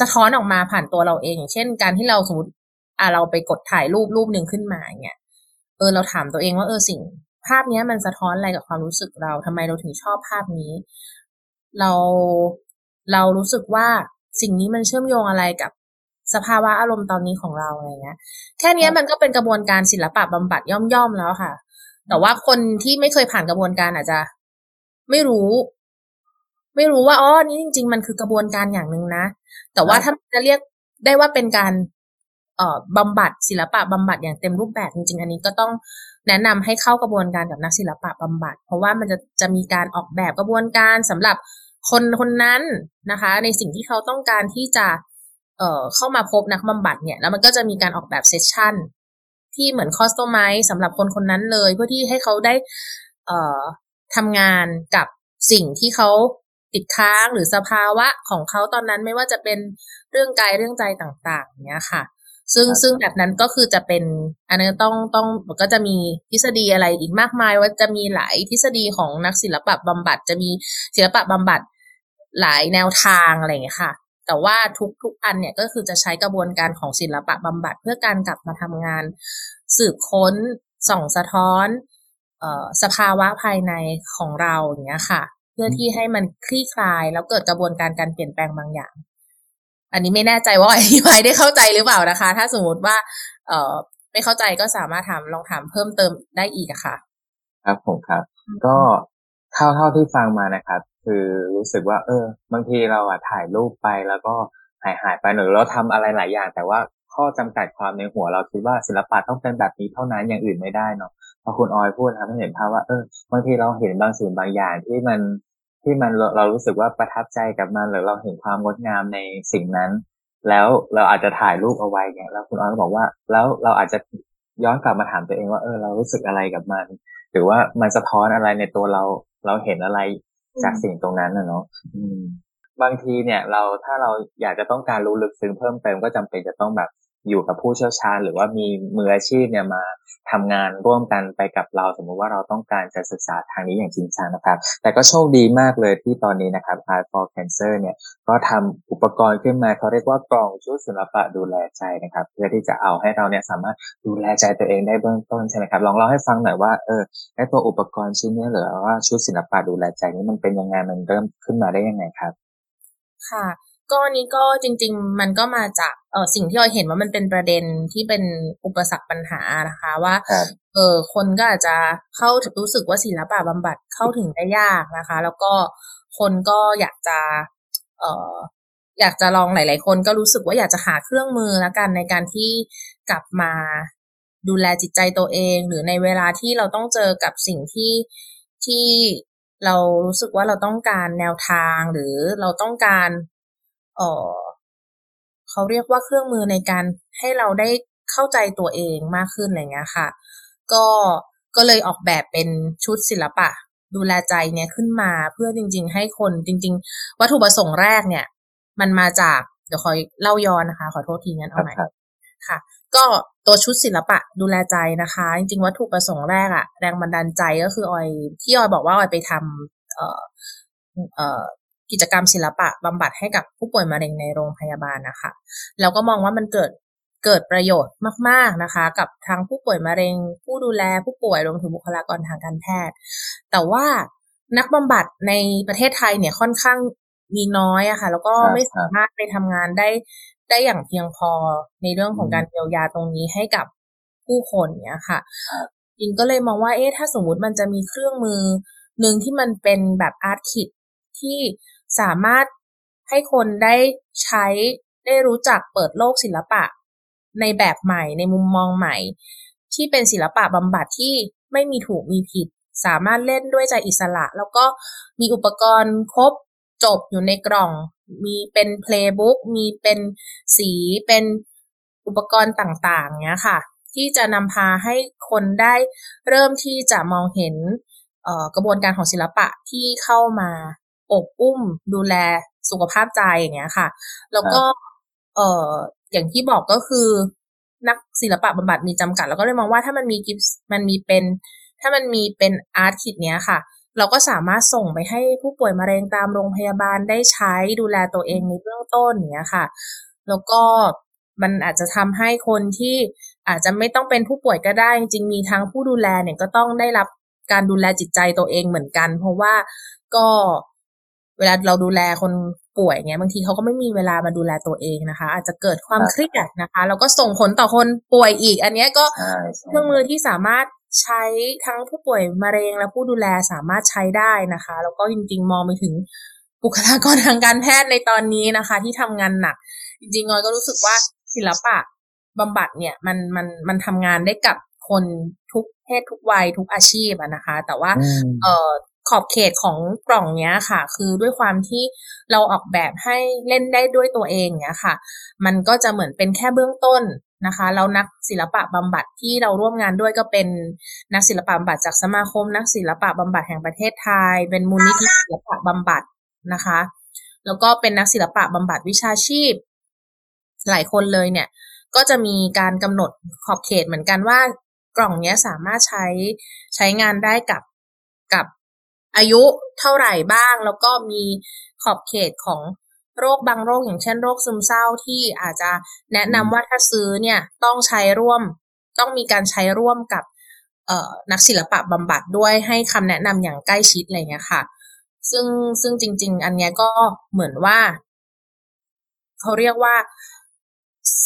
สะท้อนออกมาผ่านตัวเราเองอย่างเช่น การที่เราสมมติอ่าเราไปกดถ่ายรูปรูปหนึ่งขึ้นมาเนี่ยเออเราถามตัวเองว่าเออสิ่ง ภาพนี้มันสะท้อนอะไรกับความรู้สึกเราทำไมเราถึงชอบภาพนี้ เรา เรารู้สึกว่าสิ่งนี้มันเชื่อมโยงอะไรกับสภาวะอารมณ์ตอนนี้ของเราอะไรเงี้ย แค่นี้มันก็เป็นกระบวนการศิลปะบำบัดย่อมๆแล้วค่ะ แต่ว่าคนที่ไม่เคยผ่านกระบวนการอาจจะ ไม่รู้ ไม่รู้ว่าอ๋อนี่จริง ๆ มันคือกระบวนการอย่างหนึ่งนะ แต่ว่าถ้าจะเรียกได้ว่าเป็นการเอ่อบำบัดศิลปะบำบัดอย่างเต็มรูปแบบจริงๆ อันนี้ก็ต้องแนะนำให้เข้ากระบวนการกับนักศิลปะบำบัด เพราะว่ามันจะจะมีการออกแบบกระบวนการสำหรับ คนคนนั้นนะคะ ในสิ่งที่เขาต้องการที่จะเอ่อเข้ามาพบนักบำบัดเนี่ย แล้วมันก็จะมีการออกแบบเซสชั่นที่เหมือนคอสตอมไมสำหรับคนคนนั้นเลย เพื่อที่ให้เขาได้เอ่อทำงานกับสิ่งที่เขาติดค้างหรือสภาวะของเขาตอนนั้นไม่ว่าจะเป็นเรื่องกายเรื่องใจต่างๆเนี้ยค่ะ ซึ่งซึ่งแบบนั้นก็คือจะเป็นอันนี้ต้องต้องก็จะมีทฤษฎีอะไรอีกมากมาย ว่าจะมีหลายทฤษฎีของนักศิลปะบำบัด จะมีศิลปะบำบัด หลายแนวทางอะไรอย่างเงี้ยค่ะ แต่ว่าทุกทุกอันเนี่ยก็คือจะใช้กระบวนการของศิลปะบำบัดเพื่อการกลับมาทำงาน สืบค้นส่องสะท้อนออสภาวะภายในของเราอย่างเงี้ยค่ะ เพื่อที่ให้มันคลี่คลาย แล้วเกิดกระบวนการการเปลี่ยนแปลงบางอย่าง อันนี้ไม่แน่ใจว่าอธิบายได้เข้าใจหรือเปล่านะคะ ถ้าสมมติว่า เออไม่เข้าใจก็สามารถถามลองถามเพิ่มเติมได้อีกอะค่ะ ครับผมครับ ก็เท่าเท่าที่ฟังมานะครับ คือรู้สึกว่า เออ บางทีเราอะถ่ายรูปไปแล้วก็หายหายไปหรือเราทำอะไรหลายอย่าง แต่ว่าข้อจำกัดความในหัวเราคิดว่าศิลปะต้องเป็นแบบนี้เท่านั้นอย่างอื่นไม่ได้เนาะพอคุณออยพูดทำให้เห็นภาพว่าเออบางทีเราเห็นบางสิ่งบางอย่างที่มันที่มันเราเรารู้สึกว่าประทับใจกับมันหรือเราเห็นความงดงามในสิ่งนั้น แล้วเราอาจจะถ่ายรูปเอาไว้เนี่ยแล้วคุณออยก็บอกว่า แล้วเราอาจจะย้อนกลับมาถามตัวเองว่าเออเรารู้สึกอะไรกับมัน หรือว่ามันสะท้อนอะไรในตัวเราเราเห็นอะไร จากสิ่งตรงนั้นนะเนาะบางทีเนี่ยเราถ้าเราอยากจะต้องการรู้ลึกซึ้งเพิ่มเติมก็จำเป็นจะต้องแบบ อยู่กับผู้เชี่ยวชาญ หรือว่ามีมืออาชีพเนี่ยมาทำงานร่วมกันไปกับเรา สมมุติว่าเราต้องการจะศึกษาทางนี้อย่างจริงจังนะครับ แต่ก็โชคดีมากเลยที่ตอนนี้นะครับ Art for Cancer เนี่ยก็ทำอุปกรณ์ขึ้นมาเขาเรียกว่ากล่องชุดศิลปะดูแลใจนะครับ เพื่อที่จะเอาให้เราเนี่ยสามารถดูแลใจตัวเองได้เบื้องต้นใช่ไหมครับลองเล่าให้ฟังหน่อยว่าเออไอตัวอุปกรณ์ชิ้นนี้หรือว่าชุดศิลปะดูแลใจนี้มันเป็นยังไงมันเริ่มขึ้นมาได้ยังไงครับ ค่ะ ก็นี้ก็จริง ๆ มันก็มาจากเออสิ่งที่เราเห็นว่ามันเป็นประเด็นที่เป็นอุปสรรคปัญหานะคะว่าเออคนก็อาจจะเข้ารู้สึกว่าศิลปะบำบัดเข้าถึงได้ยากนะคะ แล้วก็คนก็อยากจะเอออยากจะลองหลาย ๆ คนก็รู้สึกว่าอยากจะหาเครื่องมือแล้วกันในการที่กลับมาดูแลจิตใจตัวเอง หรือในเวลาที่เราต้องเจอกับสิ่งที่ที่เรารู้สึกว่าเราต้องการแนวทางหรือเราต้องการ เออเขาเรียกว่าเครื่องมือในการให้เราได้เข้าใจตัวเองมากขึ้นอะไรเงี้ยค่ะ ก็ก็เลยออกแบบเป็นชุดศิลปะ ดูแลใจเนี่ยขึ้นมาเพื่อจริง ๆ ให้คนจริง ๆ วัตถุประสงค์แรกเนี่ย มันมาจากเดี๋ยวคอยเล่าย้อนนะคะ ขอโทษทีงั้นเอาใหม่ค่ะ ก็ตัวชุดศิลปะดูแลใจนะคะ จริง ๆ วัตถุประสงค์แรกอะแรงบันดาลใจก็คือออยที่ออยบอกว่าออยไปทำเอ่อเอ่อ กิจกรรมศิลปะบำบัดให้กับผู้ป่วยมะเร็งในโรงพยาบาลนะคะแล้วก็มองว่ามันเกิดเกิดประโยชน์มาก ๆนะคะ กับทางผู้ป่วยมะเร็ง ผู้ดูแลผู้ป่วยรวมถึงบุคลากรทางการแพทย์ แต่ว่านักบำบัดในประเทศไทยเนี่ยค่อนข้างมีน้อยอะค่ะ แล้วก็ไม่สามารถไปทำงานได้ได้อย่างเพียงพอในเรื่องของการเยียวยาตรงนี้ให้กับผู้คนเนี่ยค่ะจริงก็เลยมองว่าเอ๊ะถ้าสมมติมันจะมีเครื่องมือหนึ่งที่มันเป็นแบบอาร์ตคิดที่ สามารถให้คนได้ใช้ได้รู้จักเปิดโลกศิลปะ ในแบบใหม่ในมุมมองใหม่ ที่เป็นศิลปะบำบัดที่ไม่มีถูกมีผิด สามารถเล่นด้วยใจอิสระ แล้วก็มีอุปกรณ์ครบจบอยู่ในกล่อง มีเป็นเพลย์บุ๊กมีเป็นสีเป็นอุปกรณ์ต่างๆเนี้ยค่ะ ที่จะนำพาให้คนได้เริ่มที่จะมองเห็นกระบวนการของศิลปะที่เข้ามา อบอุ้ม ดูแลสุขภาพใจอย่างเงี้ยค่ะ แล้วก็ เอ่ออย่างที่บอกก็คือ นักศิลปะบำบัดมีจำกัด แล้วก็เลยมองว่าถ้ามันมีกิฟต์มันมีเป็น ถ้ามันมีเป็นอาร์ตคิดเนี้ยค่ะ เราก็สามารถส่งไปให้ผู้ป่วยมะเร็งตามโรงพยาบาลได้ใช้ดูแลตัวเองในเบื้องต้นเนี้ยค่ะ แล้วก็มันอาจจะทำให้คนที่อาจจะไม่ต้องเป็นผู้ป่วยก็ได้ จริงๆมีทั้งผู้ดูแลเนี่ยก็ต้องได้รับการดูแลจิตใจตัวเองเหมือนกัน เพราะว่าก็ เวลาเราดูแลคนป่วยเงี้ยบางทีเขาก็ไม่มีเวลามาดูแลตัวเองนะคะ อาจจะเกิดความเครียดนะคะแล้วก็ส่งผลต่อคนป่วยอีก อันนี้ก็เครื่องมือที่สามารถใช้ทั้งผู้ป่วยมะเร็งและผู้ดูแลสามารถใช้ได้นะคะ แล้วก็จริง ๆ มองไปถึงบุคลากรทางการแพทย์ในตอนนี้นะคะ ที่ทำงานหนัก จริงๆงอยก็รู้สึกว่าศิลปะบำบัดเนี่ยมันมันมันทำงานได้กับคนทุกเพศทุกวัยทุกอาชีพนะคะ แต่ว่าเอ่อ ขอบเขตของกล่องเนี้ยค่ะ คือด้วยความที่เราออกแบบให้เล่นได้ด้วยตัวเองเนี้ยค่ะ มันก็จะเหมือนเป็นแค่เบื้องต้นนะคะแล้วนักศิลปะบำบัดที่เราร่วมงานด้วยก็เป็นนักศิลปะบำบัดจากสมาคม นักศิลปะบำบัดแห่งประเทศไทย เป็นมูลนิธิศิลปะบำบัดนะคะ แล้วก็เป็นนักศิลปะบำบัดวิชาชีพ หลายคนเลยเนี่ย ก็จะมีการกำหนดขอบเขตเหมือนกันว่ากล่องนี้สามารถใช้ใช้งานได้กับกับ อายุเท่าไหร่บ้าง แล้วก็มีขอบเขตของโรคบางโรคอย่างเช่นโรคซึมเศร้าที่อาจจะแนะนำว่าถ้าซื้อเนี่ยต้องใช้ร่วมต้องมีการใช้ร่วมกับนักศิลปะบำบัดด้วยให้คำแนะนำอย่างใกล้ชิดอะไรเงี้ยค่ะ ซึ่งซึ่งจริง ๆ อันเนี้ยก็เหมือนว่า เขาเรียกว่า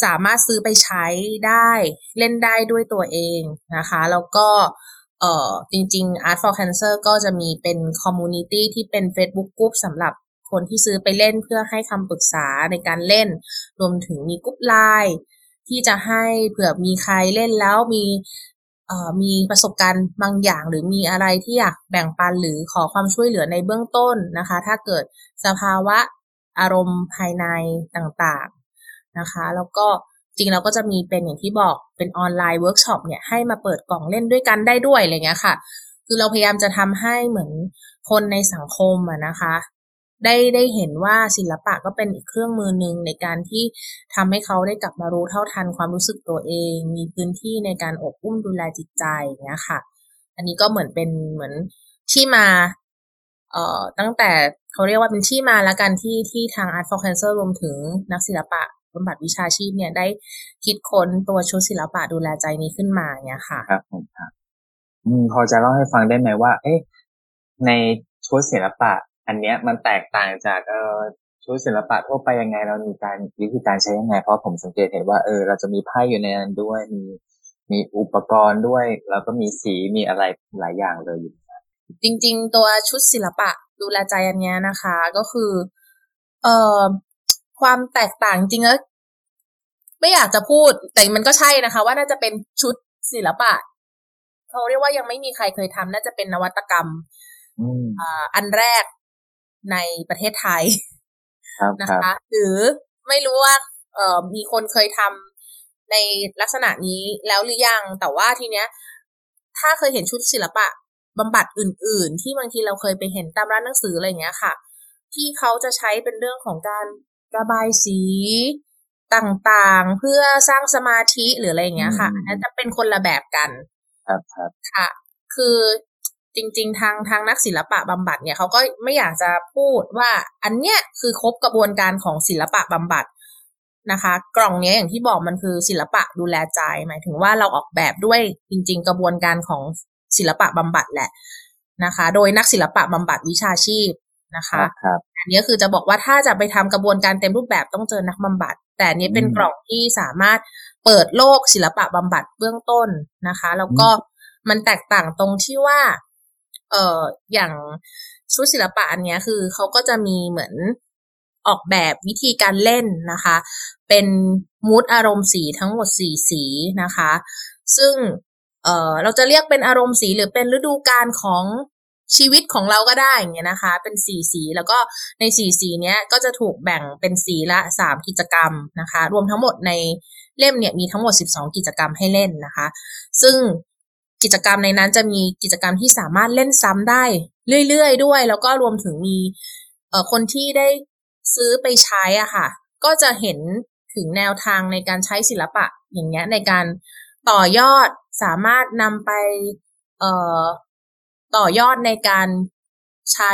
สามารถซื้อไปใช้ได้เล่นได้ด้วยตัวเองนะคะ แล้วก็เอ่อจริงๆ Art for Cancer ก็จะมีเป็น community ที่เป็น Facebook Group สำหรับคนที่ซื้อไปเล่นเพื่อให้คำปรึกษาในการเล่น รวมถึงมีกรุ๊ปไลน์ที่จะให้เผื่อมีใครเล่นแล้วมีเอ่อมีประสบการณ์บางอย่าง หรือมีอะไรที่อยากแบ่งปันหรือขอความช่วยเหลือในเบื้องต้นนะคะ ถ้าเกิดสภาวะอารมณ์ภายในต่างๆนะคะ แล้วก็ จริงเราก็จะมีเป็นอย่างที่บอกเป็นออนไลน์เวิร์กช็อปเนี่ยให้มาเปิดกล่องเล่นด้วยกันได้ด้วยอะไรเงี้ยค่ะ คือเราพยายามจะทำให้เหมือนคนในสังคมอะนะคะ ได้ได้เห็นว่าศิลปะก็เป็นอีกเครื่องมือหนึ่งในการที่ทำให้เขาได้กลับมารู้เท่าทันความรู้สึกตัวเอง มีพื้นที่ในการอบอุ้มดูแลจิตใจเนี้ยค่ะ อันนี้ก็เหมือนเป็นเหมือนที่มาเอ่อตั้งแต่เขาเรียกว่าเป็นที่มาแล้วกันที่ที่ทาง Art for Cancer รวมถึงนักศิลปะ บำบัดวิชาชีพเนี่ยได้คิดค้นตัวชุดศิลปะดูแลใจนี้ขึ้นมาเนี่ยค่ะ ครับผมครับอืมพอจะเล่าให้ฟังได้ไหมว่า เอ๊ะในชุดศิลปะ อันเนี้ยมันแตกต่างจากเออชุดศิลปะทั่วไปยังไงเรามีการวิธีการใช้ยังไง เพราะผมสังเกตเห็นว่าเออเราจะมีไพ่อยู่ในนั้นด้วยมีมีอุปกรณ์ด้วย แล้วก็มีสีมีอะไรหลายอย่างเลยอยู่จริง ๆ ตัวชุดศิลปะดูแลใจอันนี้นะคะ ก็คือ เอ่อ ความแตกต่างจริงๆแล้วไม่อยากจะพูด แต่มันก็ใช่นะคะ ว่าน่าจะเป็นชุดศิลปะเขาเรียกว่ายังไม่มีใครเคยทำน่าจะเป็นนวัตกรรมอันแรกในประเทศไทยนะคะ หรือไม่รู้ว่าเออมีคนเคยทำในลักษณะนี้แล้วหรือยัง แต่ว่าทีเนี้ย ถ้าเคยเห็นชุดศิลปะบำบัดอื่น ๆ ที่บางทีเราเคยไปเห็นตามร้านหนังสืออะไรเงี้ยค่ะ ที่เขาจะใช้เป็นเรื่องของการ ระบายสีต่างๆ เพื่อสร้างสมาธิหรืออะไรเงี้ยค่ะนั่นจะเป็นคนละแบบกัน ครับครับค่ะ คือจริง ๆ ทางทางนักศิลปะบำบัดเนี่ยเขาก็ไม่อยากจะพูดว่า อันเนี้ยคือครบกระบวนการของศิลปะบำบัดนะคะ กล่องนี้อย่างที่บอกมันคือศิลปะดูแลใจ หมายถึงว่าเราออกแบบด้วยจริง ๆ กระบวนการของศิลปะบำบัดแหละนะคะ โดยนักศิลปะบำบัดวิชาชีพ นะคะครับอันนี้คือจะบอกว่าถ้าจะไปทำกระบวนการเต็มรูปแบบต้องเจอนักบำบัด แต่นี้เป็นกล่องที่สามารถเปิดโลกศิลปะบำบัดเบื้องต้นนะคะ แล้วก็มันแตกต่างตรงที่ว่า เอ่ออย่างชุดศิลปะอันนี้คือเขาก็จะมีเหมือนออกแบบวิธีการเล่นนะคะ เป็นมูดอารมณ์สีทั้งหมดสี่สีนะคะ ซึ่งเอ่อเราจะเรียกเป็นอารมณ์สีหรือเป็นฤดูกาลของ ชีวิตของเราก็ได้อย่างเงี้ยนะคะ เป็นสีสีแล้วก็ในสีสีเนี้ยก็จะถูกแบ่งเป็นสีละสามกิจกรรมนะคะ รวมทั้งหมดในเล่มเนี่ยมีทั้งหมดสิบสองกิจกรรมให้เล่นนะคะ ซึ่งกิจกรรมในนั้นจะมีกิจกรรมที่สามารถเล่นซ้ำได้เรื่อยๆด้วย แล้วก็รวมถึงมีเอ่อคนที่ได้ซื้อไปใช้อะค่ะ ก็จะเห็นถึงแนวทางในการใช้ศิลปะอย่างเงี้ยในการต่อยอดสามารถนำไปเอ่อ ต่อยอดในการใช้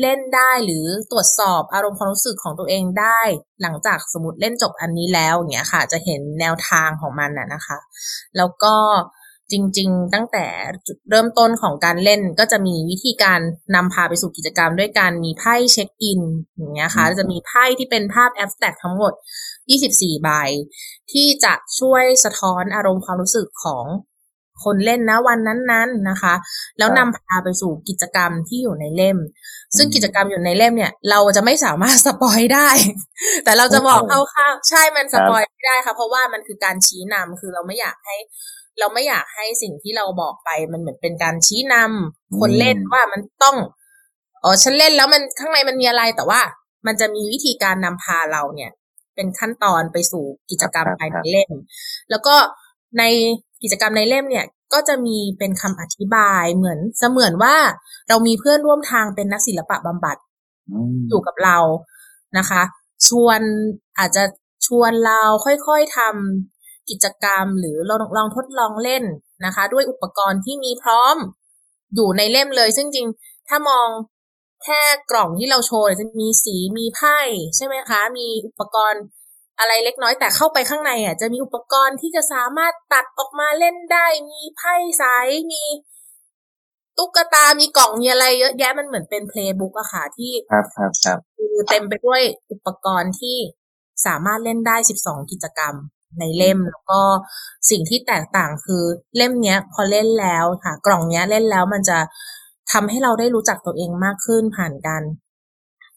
เล่นได้หรือตรวจสอบอารมณ์ความรู้สึกของตัวเองได้ หลังจากสมมติเล่นจบอันนี้แล้วเนี้ยค่ะ จะเห็นแนวทางของมันน่ะนะคะ แล้วก็จริง ๆ ตั้งแต่จุดเริ่มต้นของการเล่นก็จะมีวิธีการนำพาไปสู่กิจกรรมด้วยการมีไพ่เช็คอินอย่างเงี้ยค่ะจะมีไพ่ที่เป็นภาพแอบสแต็กทั้งหมด 24 ใบ ที่จะช่วยสะท้อนอารมณ์ความรู้สึกของ คนเล่นนะวันนั้นๆนะคะ แล้วนำพาไปสู่กิจกรรมที่อยู่ในเล่ม ซึ่งกิจกรรมอยู่ในเล่มเนี่ย เราจะไม่สามารถสปอยได้ แต่เราจะบอกคร่าวๆใช่มันสปอยไม่ได้ค่ะเพราะว่ามันคือการชี้นำคือเราไม่อยากให้เราไม่อยากให้สิ่งที่เราบอกไปมันเหมือนเป็นการชี้นำคนเล่นว่ามันต้องอ๋อฉันเล่นแล้วมันข้างในมันมีอะไรแต่ว่า มันจะมีวิธีการนำพาเราเนี่ย เป็นขั้นตอนไปสู่กิจกรรมภายในเล่มแล้วก็ ในกิจกรรมในเล่มเนี่ยก็จะมีเป็นคำอธิบายเหมือนเสมือนว่าเรามีเพื่อนร่วมทางเป็นนักศิลปะบำบัดอยู่กับเรานะคะ ชวนอาจจะชวนเราค่อยๆทำกิจกรรมหรือลองลองทดลองเล่นนะคะ ด้วยอุปกรณ์ที่มีพร้อมอยู่ในเล่มเลย ซึ่งจริงถ้ามองแค่กล่องที่เราโชว์จะมีสีมีไพ่ใช่ไหมคะ มีอุปกรณ์ อะไรเล็กน้อยแต่เข้าไปข้างในอะจะมีอุปกรณ์ที่จะสามารถตัดออกมาเล่นได้ มีไพ่สายมีตุ๊กตา มีกล่องมีอะไรเยอะแยะมันเหมือนเป็นเพลย์บุ๊กอะค่ะที่ครับครับครับคือเต็มไปด้วยอุปกรณ์ที่สามารถเล่นได้สิบสองกิจกรรมในเล่มแล้วก็สิ่งที่แตกต่างคือเล่มเนี้ย พอเล่นแล้วค่ะ กล่องเนี้ยเล่นแล้วมันจะทำให้เราได้รู้จักตัวเองมากขึ้นผ่านการ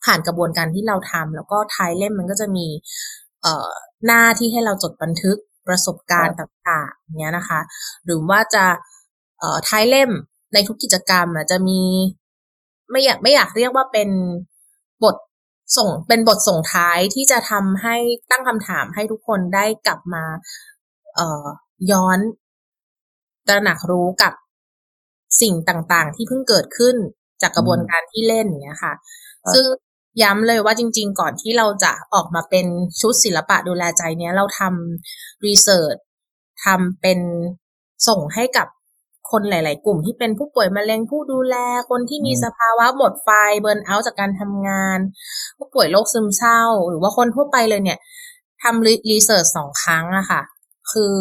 ผ่านกระบวนการที่เราทำแล้วก็ท้ายเล่มมันก็จะมี หน้าที่ให้เราจดบันทึกประสบการณ์ต่างๆเนี้ยนะคะ หรือว่าจะท้ายเล่มในทุกกิจกรรมจะมีไม่อยากไม่อยากเรียกว่าเป็นบทส่งเป็นบทส่งท้ายที่จะทำให้ตั้งคำถามให้ทุกคนได้กลับมา เอ่อย้อนตระหนักรู้กับสิ่งต่างๆ ที่เพิ่งเกิดขึ้นจากกระบวนการที่เล่นเนี้ยค่ะ ซึ่ง ย้ำเลยว่าจริง ๆ ก่อนที่เราจะออกมาเป็นชุดศิลปะดูแลใจเนี้ยเราทำ research ทำเป็นส่งให้กับคนหลาย ๆ กลุ่มที่เป็นผู้ป่วยมะเร็งผู้ดูแล คนที่มีสภาวะหมดไฟ burnout จากการทำงาน ผู้ป่วยโรคซึมเศร้า หรือว่าคนทั่วไปเลยเนี่ยทำ research สองครั้งอะค่ะ คือ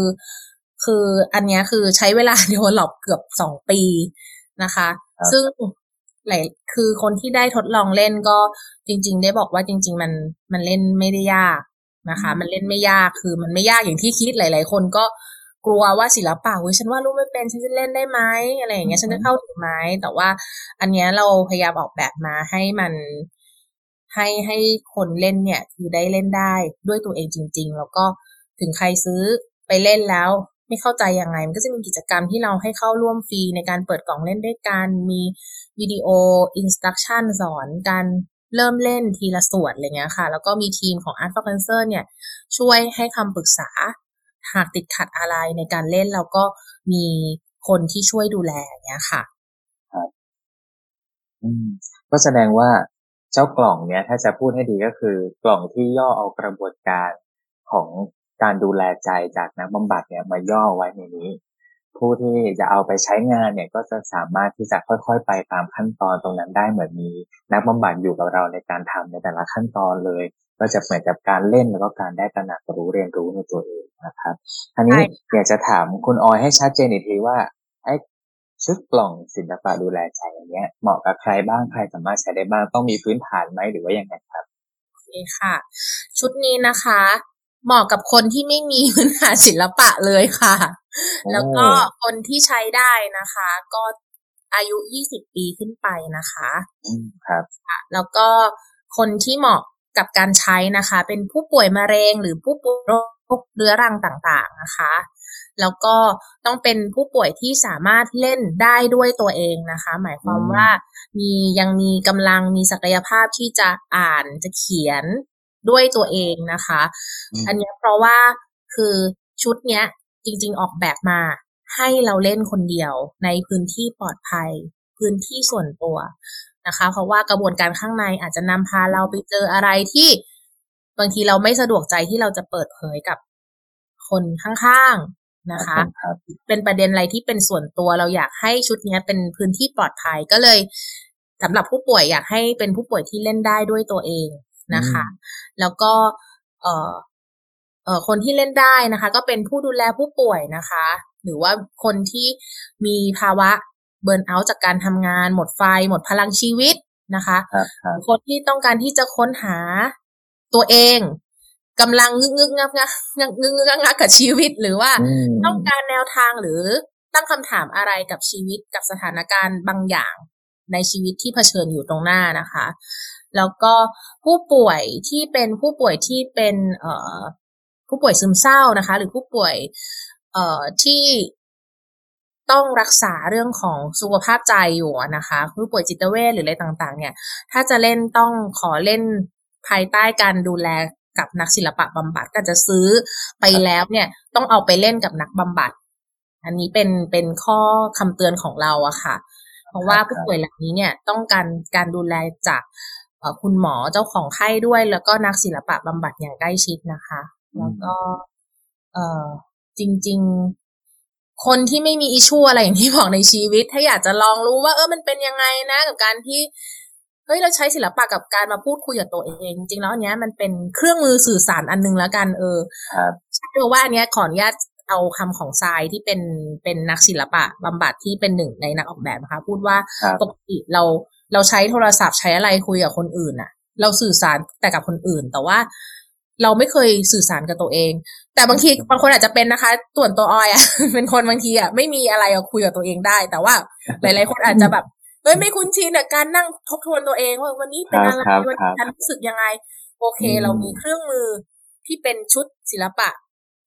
คืออันนี้คือใช้เวลา develop เกือบสองปีนะคะ ซึ่ง หลายคือคนที่ได้ทดลองเล่นก็จริง ๆ ได้บอกว่าจริง ๆ มันมันเล่นไม่ได้ยากนะคะ มันเล่นไม่ยากคือมันไม่ยากอย่างที่คิดหลาย ๆ คนก็กลัวว่าศิลปะเว้ยฉันว่ารูปไม่เป็นฉันจะเล่นได้ไหมอะไรอย่างเงี้ยฉันจะเข้าถึงไหมแต่ว่า อันเนี้ยเราพยายามออกแบบมาให้มันให้ให้คนเล่นเนี่ย คือได้เล่นได้ด้วยตัวเองจริง ๆ แล้วก็ถึงใครซื้อไปเล่นแล้ว ไม่เข้าใจยังไง มันก็จะมีกิจกรรมที่เราให้เข้าร่วมฟรีในการเปิดกล่องเล่นด้วยกันมีวิดีโอ instruction สอนการเริ่มเล่นทีละส่วนอะไรเงี้ยค่ะ แล้วก็มีทีมของ Art for Cancer เนี่ยช่วยให้คำปรึกษา หากติดขัดอะไรในการเล่นเราก็มีคนที่ช่วยดูแลเงี้ยค่ะครับก็แสดงว่าเจ้ากล่องเนี้ย ถ้าจะพูดให้ดีก็คือกล่องที่ย่อเอากระบวนการของ การดูแลใจจากนักบำบัดเนี่ยมาย่อไว้ในนี้ ผู้ที่จะเอาไปใช้งานเนี่ยก็จะสามารถที่จะค่อยๆ ไปตามขั้นตอนตรงนั้นได้เหมือนมีนักบำบัดอยู่กับเราในการทำในแต่ละขั้นตอนเลย ก็จะเหมือนกับการเล่นแล้วก็การได้ตระหนักรู้เรียนรู้ในตัวเองนะครับทีนี้อยากจะถามคุณออยให้ชัดเจนอีกทีว่าไอ้ชุดกล่องศิลปะดูแลใจอย่างเงี้ยเหมาะกับใครบ้างใครสามารถใช้ได้บ้างต้องมีพื้นฐานไหมหรือว่ายังไงครับโอเคค่ะ ชุดนี้นะคะ เหมาะกับคนที่ไม่มีพื้นฐานศิลปะเลยค่ะ แล้วก็คนที่ใช้ได้นะคะ ก็อายุยี่สิบปีขึ้นไปนะคะครับ แล้วก็คนที่เหมาะกับการใช้นะคะ เป็นผู้ป่วยมะเร็งหรือผู้ป่วยโรคเรื้อรังต่างๆนะคะ แล้วก็ต้องเป็นผู้ป่วยที่สามารถเล่นได้ด้วยตัวเองนะคะ หมายความว่ามียังมีกำลังมีศักยภาพที่จะอ่านจะเขียน ด้วยตัวเองนะคะ อันนี้เพราะว่าคือชุดเนี้ยจริง ๆ ออกแบบมาให้เราเล่นคนเดียวในพื้นที่ปลอดภัย พื้นที่ส่วนตัวนะคะ เพราะว่ากระบวนการข้างในอาจจะนำพาเราไปเจออะไรที่บางทีเราไม่สะดวกใจที่เราจะเปิดเผยกับคนข้างๆนะคะ เป็นประเด็นอะไรที่เป็นส่วนตัวเราอยากให้ชุดนี้เป็นพื้นที่ปลอดภัยก็เลยสำหรับผู้ป่วยอยากให้เป็นผู้ป่วยที่เล่นได้ด้วยตัวเอง นะคะ แล้วก็เอ่อเอ่อคนที่เล่นได้นะคะ ก็เป็นผู้ดูแลผู้ป่วยนะคะ หรือว่าคนที่มีภาวะเบิร์นเอาท์จากการทำงาน หมดไฟ หมดพลังชีวิตนะคะครับครับคนที่ต้องการที่จะค้นหาตัวเองกำลังงึกงึกงักงักงักงึกงึกงักงักกับชีวิตหรือว่าอืมต้องการแนวทางหรือตั้งคำถามอะไรกับชีวิตกับสถานการณ์บางอย่างในชีวิตที่เผชิญอยู่ตรงหน้านะคะ แล้วก็ผู้ป่วยที่เป็นผู้ป่วยที่เป็นเอ่อผู้ป่วยซึมเศร้านะคะ หรือผู้ป่วยเอ่อที่ต้องรักษาเรื่องของสุขภาพใจอยู่นะคะผู้ป่วยจิตเวชหรืออะไรต่างๆ เนี่ย ถ้าจะเล่นต้องขอเล่นภายใต้การดูแลกับนักศิลปะบำบัดก็จะซื้อไปแล้วเนี่ยต้องเอาไปเล่นกับนักบำบัด อันนี้เป็นเป็นข้อคำเตือนของเราอะค่ะ เพราะว่าผู้ป่วยเหล่านี้เนี่ยต้องการการดูแลจาก คุณหมอเจ้าของไข้ด้วย แล้วก็นักศิลปะบำบัดอย่างใกล้ชิดนะคะ แล้วก็ เอ่อจริง ๆ คนที่ไม่มีอิชูอะไรอย่างที่บอกในชีวิต ถ้าอยากจะลองรู้ว่า เออมันเป็นยังไงนะ กับการที่เฮ้ยเราใช้ศิลปะกับการมาพูดคุยกับตัวเอง จริงๆแล้วอันเนี้ยมันเป็นเครื่องมือสื่อสารอันนึงแล้วกัน เออครับเรียกว่าอันเนี้ยขออนุญาตเอาคำของทรายที่เป็นเป็นนักศิลปะบำบัดที่เป็นหนึ่งในนักออกแบบนะคะ พูดว่าครับปกติเรา เราใช้โทรศัพท์ใช้อะไรคุยกับคนอื่นอะเราสื่อสารแต่กับคนอื่น แต่ว่าเราไม่เคยสื่อสารกับตัวเอง แต่บางทีบางคนอาจจะเป็นนะคะส่วนตัวออยอะเป็นคนบางทีอะไม่มีอะไรอะคุยกับตัวเองได้ แต่ว่าหลาย ๆ คนอาจจะแบบเฮ้ยไม่คุ้นชินกับการนั่งทบทวนตัวเองว่าวันนี้เป็นอะไรครับวันครันี้บฉันรู้สึกยังไง โอเคอืมเรามีเครื่องมือที่เป็นชุดศิลปะ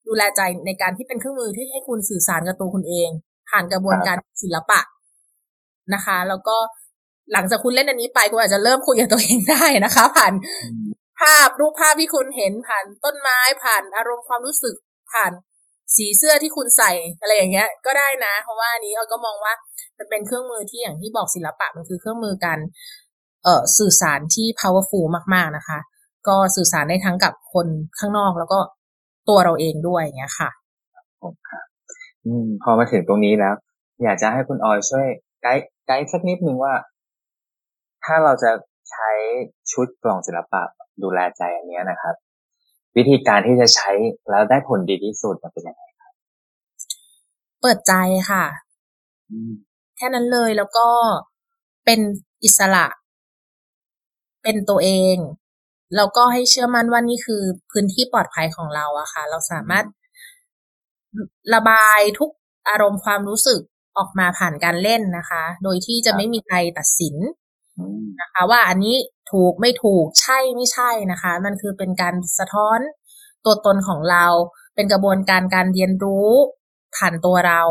ดูแลใจในการที่เป็นเครื่องมือที่ให้คุณสื่อสารกับตัวคุณเอง ผ่านกระบวนการศิลปะนะคะ แล้วก็ หลังจากคุณเล่นอันนี้ไปคุณอาจจะเริ่มคุยกับตัวเองได้นะคะ ผ่านอืมภาพรูปภาพที่คุณเห็นผ่านต้นไม้ผ่านอารมณ์ความรู้สึกผ่านสีเสื้อที่คุณใส่อะไรอย่างเงี้ย ก็ได้นะ เพราะว่าอันนี้เราก็มองว่ามันเป็นเครื่องมือที่อย่างที่บอกศิลปะมันคือเครื่องมือการเอ่อสื่อสารที่ powerful มากๆนะคะ ก็สื่อสารได้ทั้งกับคนข้างนอกแล้วก็ตัวเราเองด้วยอย่างเงี้ยค่ะผมครับอืมพอมาถึงตรงนี้แล้ว อยากจะให้คุณออยช่วยไกด์ไกด์สักนิดนึงว่า ถ้าเราจะใช้ชุดกล่องศิลปะดูแลใจอันเนี้ยนะครับ วิธีการที่จะใช้แล้วได้ผลดีที่สุดมันเป็นยังไงเปิดใจค่ะอืมแค่นั้นเลยแล้วก็เป็นอิสระ เป็นตัวเองแล้วก็ให้เชื่อมั่นว่านี่คือพื้นที่ปลอดภัยของเราอะค่ะ เราสามารถระบายทุกอารมณ์ความรู้สึกออกมาผ่านการเล่นนะคะ โดยที่จะไม่มีใครตัดสินอืม นะคะว่าอันนี้ถูกไม่ถูกใช่ไม่ใช่นะคะ มันคือเป็นการสะท้อนตัวตนของเรา เป็นกระบวนการการเรียนรู้ผ่านตัวเรา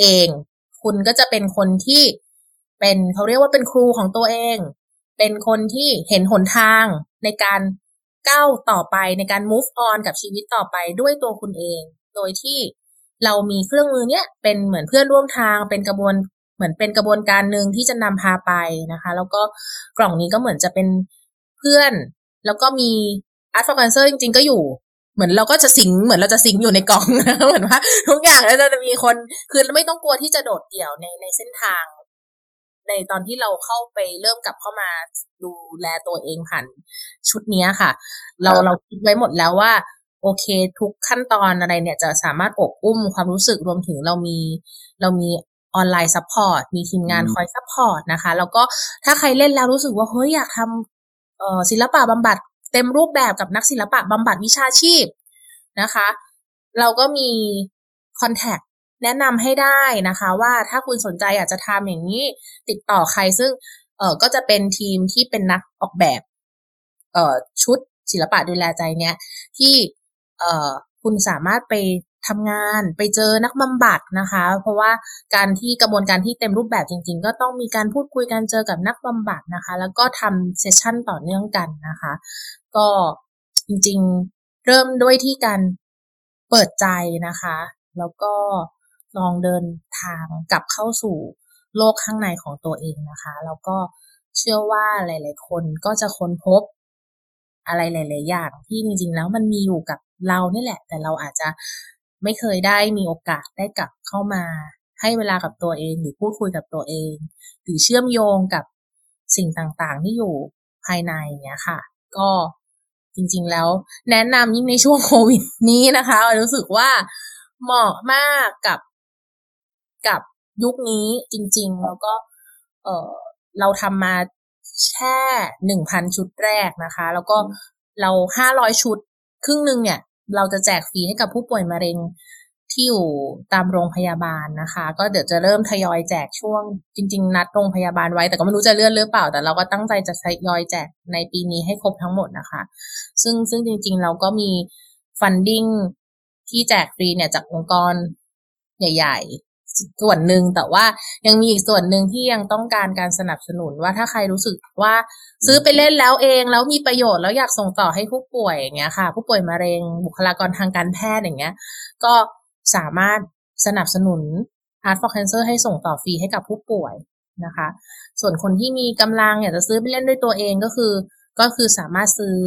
เอง คุณก็จะเป็นคนที่เป็นเขาเรียกว่าเป็นครูของตัวเอง เป็นคนที่เห็นหนทางในการก้าวต่อไปในการ move on กับชีวิตต่อไปด้วยตัวคุณเอง โดยที่เรามีเครื่องมือเนี้ยเป็นเหมือนเพื่อนร่วมทาง เป็นกระบวน เหมือนเป็นกระบวนการหนึ่งที่จะนำพาไปนะคะ แล้วก็กล่องนี้ก็เหมือนจะเป็นเพื่อน แล้วก็มี art for cancer จริง ๆ ก็อยู่ เหมือนเราก็จะสิงเหมือนเราจะสิงอยู่ในกล่องนะเหมือนว่าทุกอย่างแล้วจะมีคนคือไม่ต้องกลัวที่จะโดดเดี่ยวในในเส้นทาง ในตอนที่เราเข้าไปเริ่มกลับเข้ามาดูแลตัวเองผ่านชุดเนี้ยค่ะ เราครับเราคิดไว้หมดแล้วว่าโอเค ทุกขั้นตอนอะไรเนี่ยจะสามารถโอบอุ้มความรู้สึกรวมถึงเรามี เรามี ออนไลน์ support มีทีมงานอืมคอย support นะคะ แล้วก็ถ้าใครเล่นแล้วรู้สึกว่าเฮ้ยอยากทำเอ่อศิลปะบำบัดเต็มรูปแบบกับนักศิลปะบำบัดวิชาชีพนะคะ เราก็มีคอนแทคแนะนำให้ได้นะคะ ว่าถ้าคุณสนใจอยากจะทำอย่างนี้ ติดต่อใครซึ่งเออก็จะเป็นทีมที่เป็นนักออกแบบเอ่อชุดศิลปะดูแลใจเนี้ยที่เอ่อคุณสามารถไป ทำงานไปเจอนักบำบัดนะคะ เพราะว่าการที่กระบวนการที่เต็มรูปแบบจริง ๆ ก็ต้องมีการพูดคุยกันเจอกับนักบำบัดนะคะ แล้วก็ทำเซสชั่นต่อเนื่องกันนะคะ ก็จริงๆเริ่มด้วยที่การเปิดใจนะคะ แล้วก็ลองเดินทางกลับเข้าสู่โลกข้างในของตัวเองนะคะ แล้วก็เชื่อว่าหลาย ๆ คนก็จะค้นพบอะไรหลาย ๆ อย่างที่จริง ๆ แล้วมันมีอยู่กับเรานี่แหละ แต่เราอาจจะ ไม่เคยได้มีโอกาสได้กลับเข้ามา ให้เวลากับตัวเองหรือพูดคุยกับตัวเอง หรือเชื่อมโยงกับสิ่งต่างๆ ที่อยู่ภายในเนี้ยค่ะ ก็จริงๆแล้ว แนะนำยิ่งในช่วงโควิดนี้นะคะรู้สึกว่าเหมาะมากกับกับยุคนี้จริง ๆ แล้วก็เออเราทำมาแค่หนึ่งพันชุดแรกนะคะ แล้วก็เราห้าร้อยชุด ครึ่งหนึ่งเนี่ย เราจะแจกฟรีให้กับผู้ป่วยมะเร็งที่อยู่ตามโรงพยาบาลนะคะ ก็เดี๋ยวจะเริ่มทยอยแจกช่วง จริง ๆ นัดโรงพยาบาลไว้ แต่ก็ไม่รู้จะเลื่อนหรือเปล่า แต่เราก็ตั้งใจจะทยอยแจกในปีนี้ให้ครบทั้งหมดนะคะ ซึ่งซึ่งจริง ๆ เราก็มีฟันดิ้งที่แจกฟรีเนี่ยจากองค์กรใหญ่ ส่วนหนึ่งแต่ว่ายังมีอีกส่วนหนึ่งที่ยังต้องการการสนับสนุนว่าถ้าใครรู้สึกว่าซื้อไปเล่นแล้วเองแล้วมีประโยชน์แล้วอยากส่งต่อให้ผู้ป่วยอย่างเงี้ยค่ะ ผู้ป่วยมะเร็งบุคลากรทางการแพทย์อย่างเงี้ย ก็สามารถสนับสนุน Art for Cancer ให้ส่งต่อฟรีให้กับผู้ป่วยนะคะ ส่วนคนที่มีกำลังอยากจะซื้อไปเล่นด้วยตัวเองก็คือ ก็คือสามารถซื้อ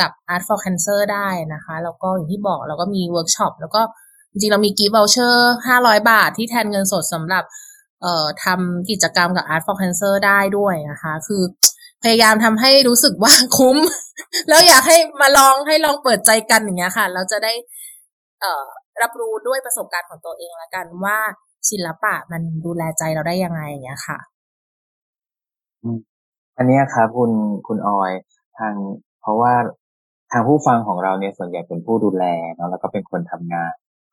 กับ Art for Cancer ได้นะคะ แล้วก็อย่างที่บอกเราก็มีเวิร์กช็อปแล้วก็ จริงเรามี gift voucher ห้าร้อยบาทที่แทนเงินสดสำหรับเอ่อทำกิจกรรมกับ Art for Cancer ได้ด้วยนะคะ คือพยายามทำให้รู้สึกว่าคุ้ม แล้วอยากให้มาลองให้ลองเปิดใจกันอย่างเงี้ยค่ะ เราจะได้เอ่อรับรู้ด้วยประสบการณ์ของตัวเองละกันว่าศิลปะมันดูแลใจเราได้ยังไงอย่างเงี้ยค่ะ อันนี้ครับคุณคุณออยทาง เพราะว่าทางผู้ฟังของเราเนี่ยส่วนใหญ่เป็นผู้ดูแลเนาะแล้วก็เป็นคนทำงาน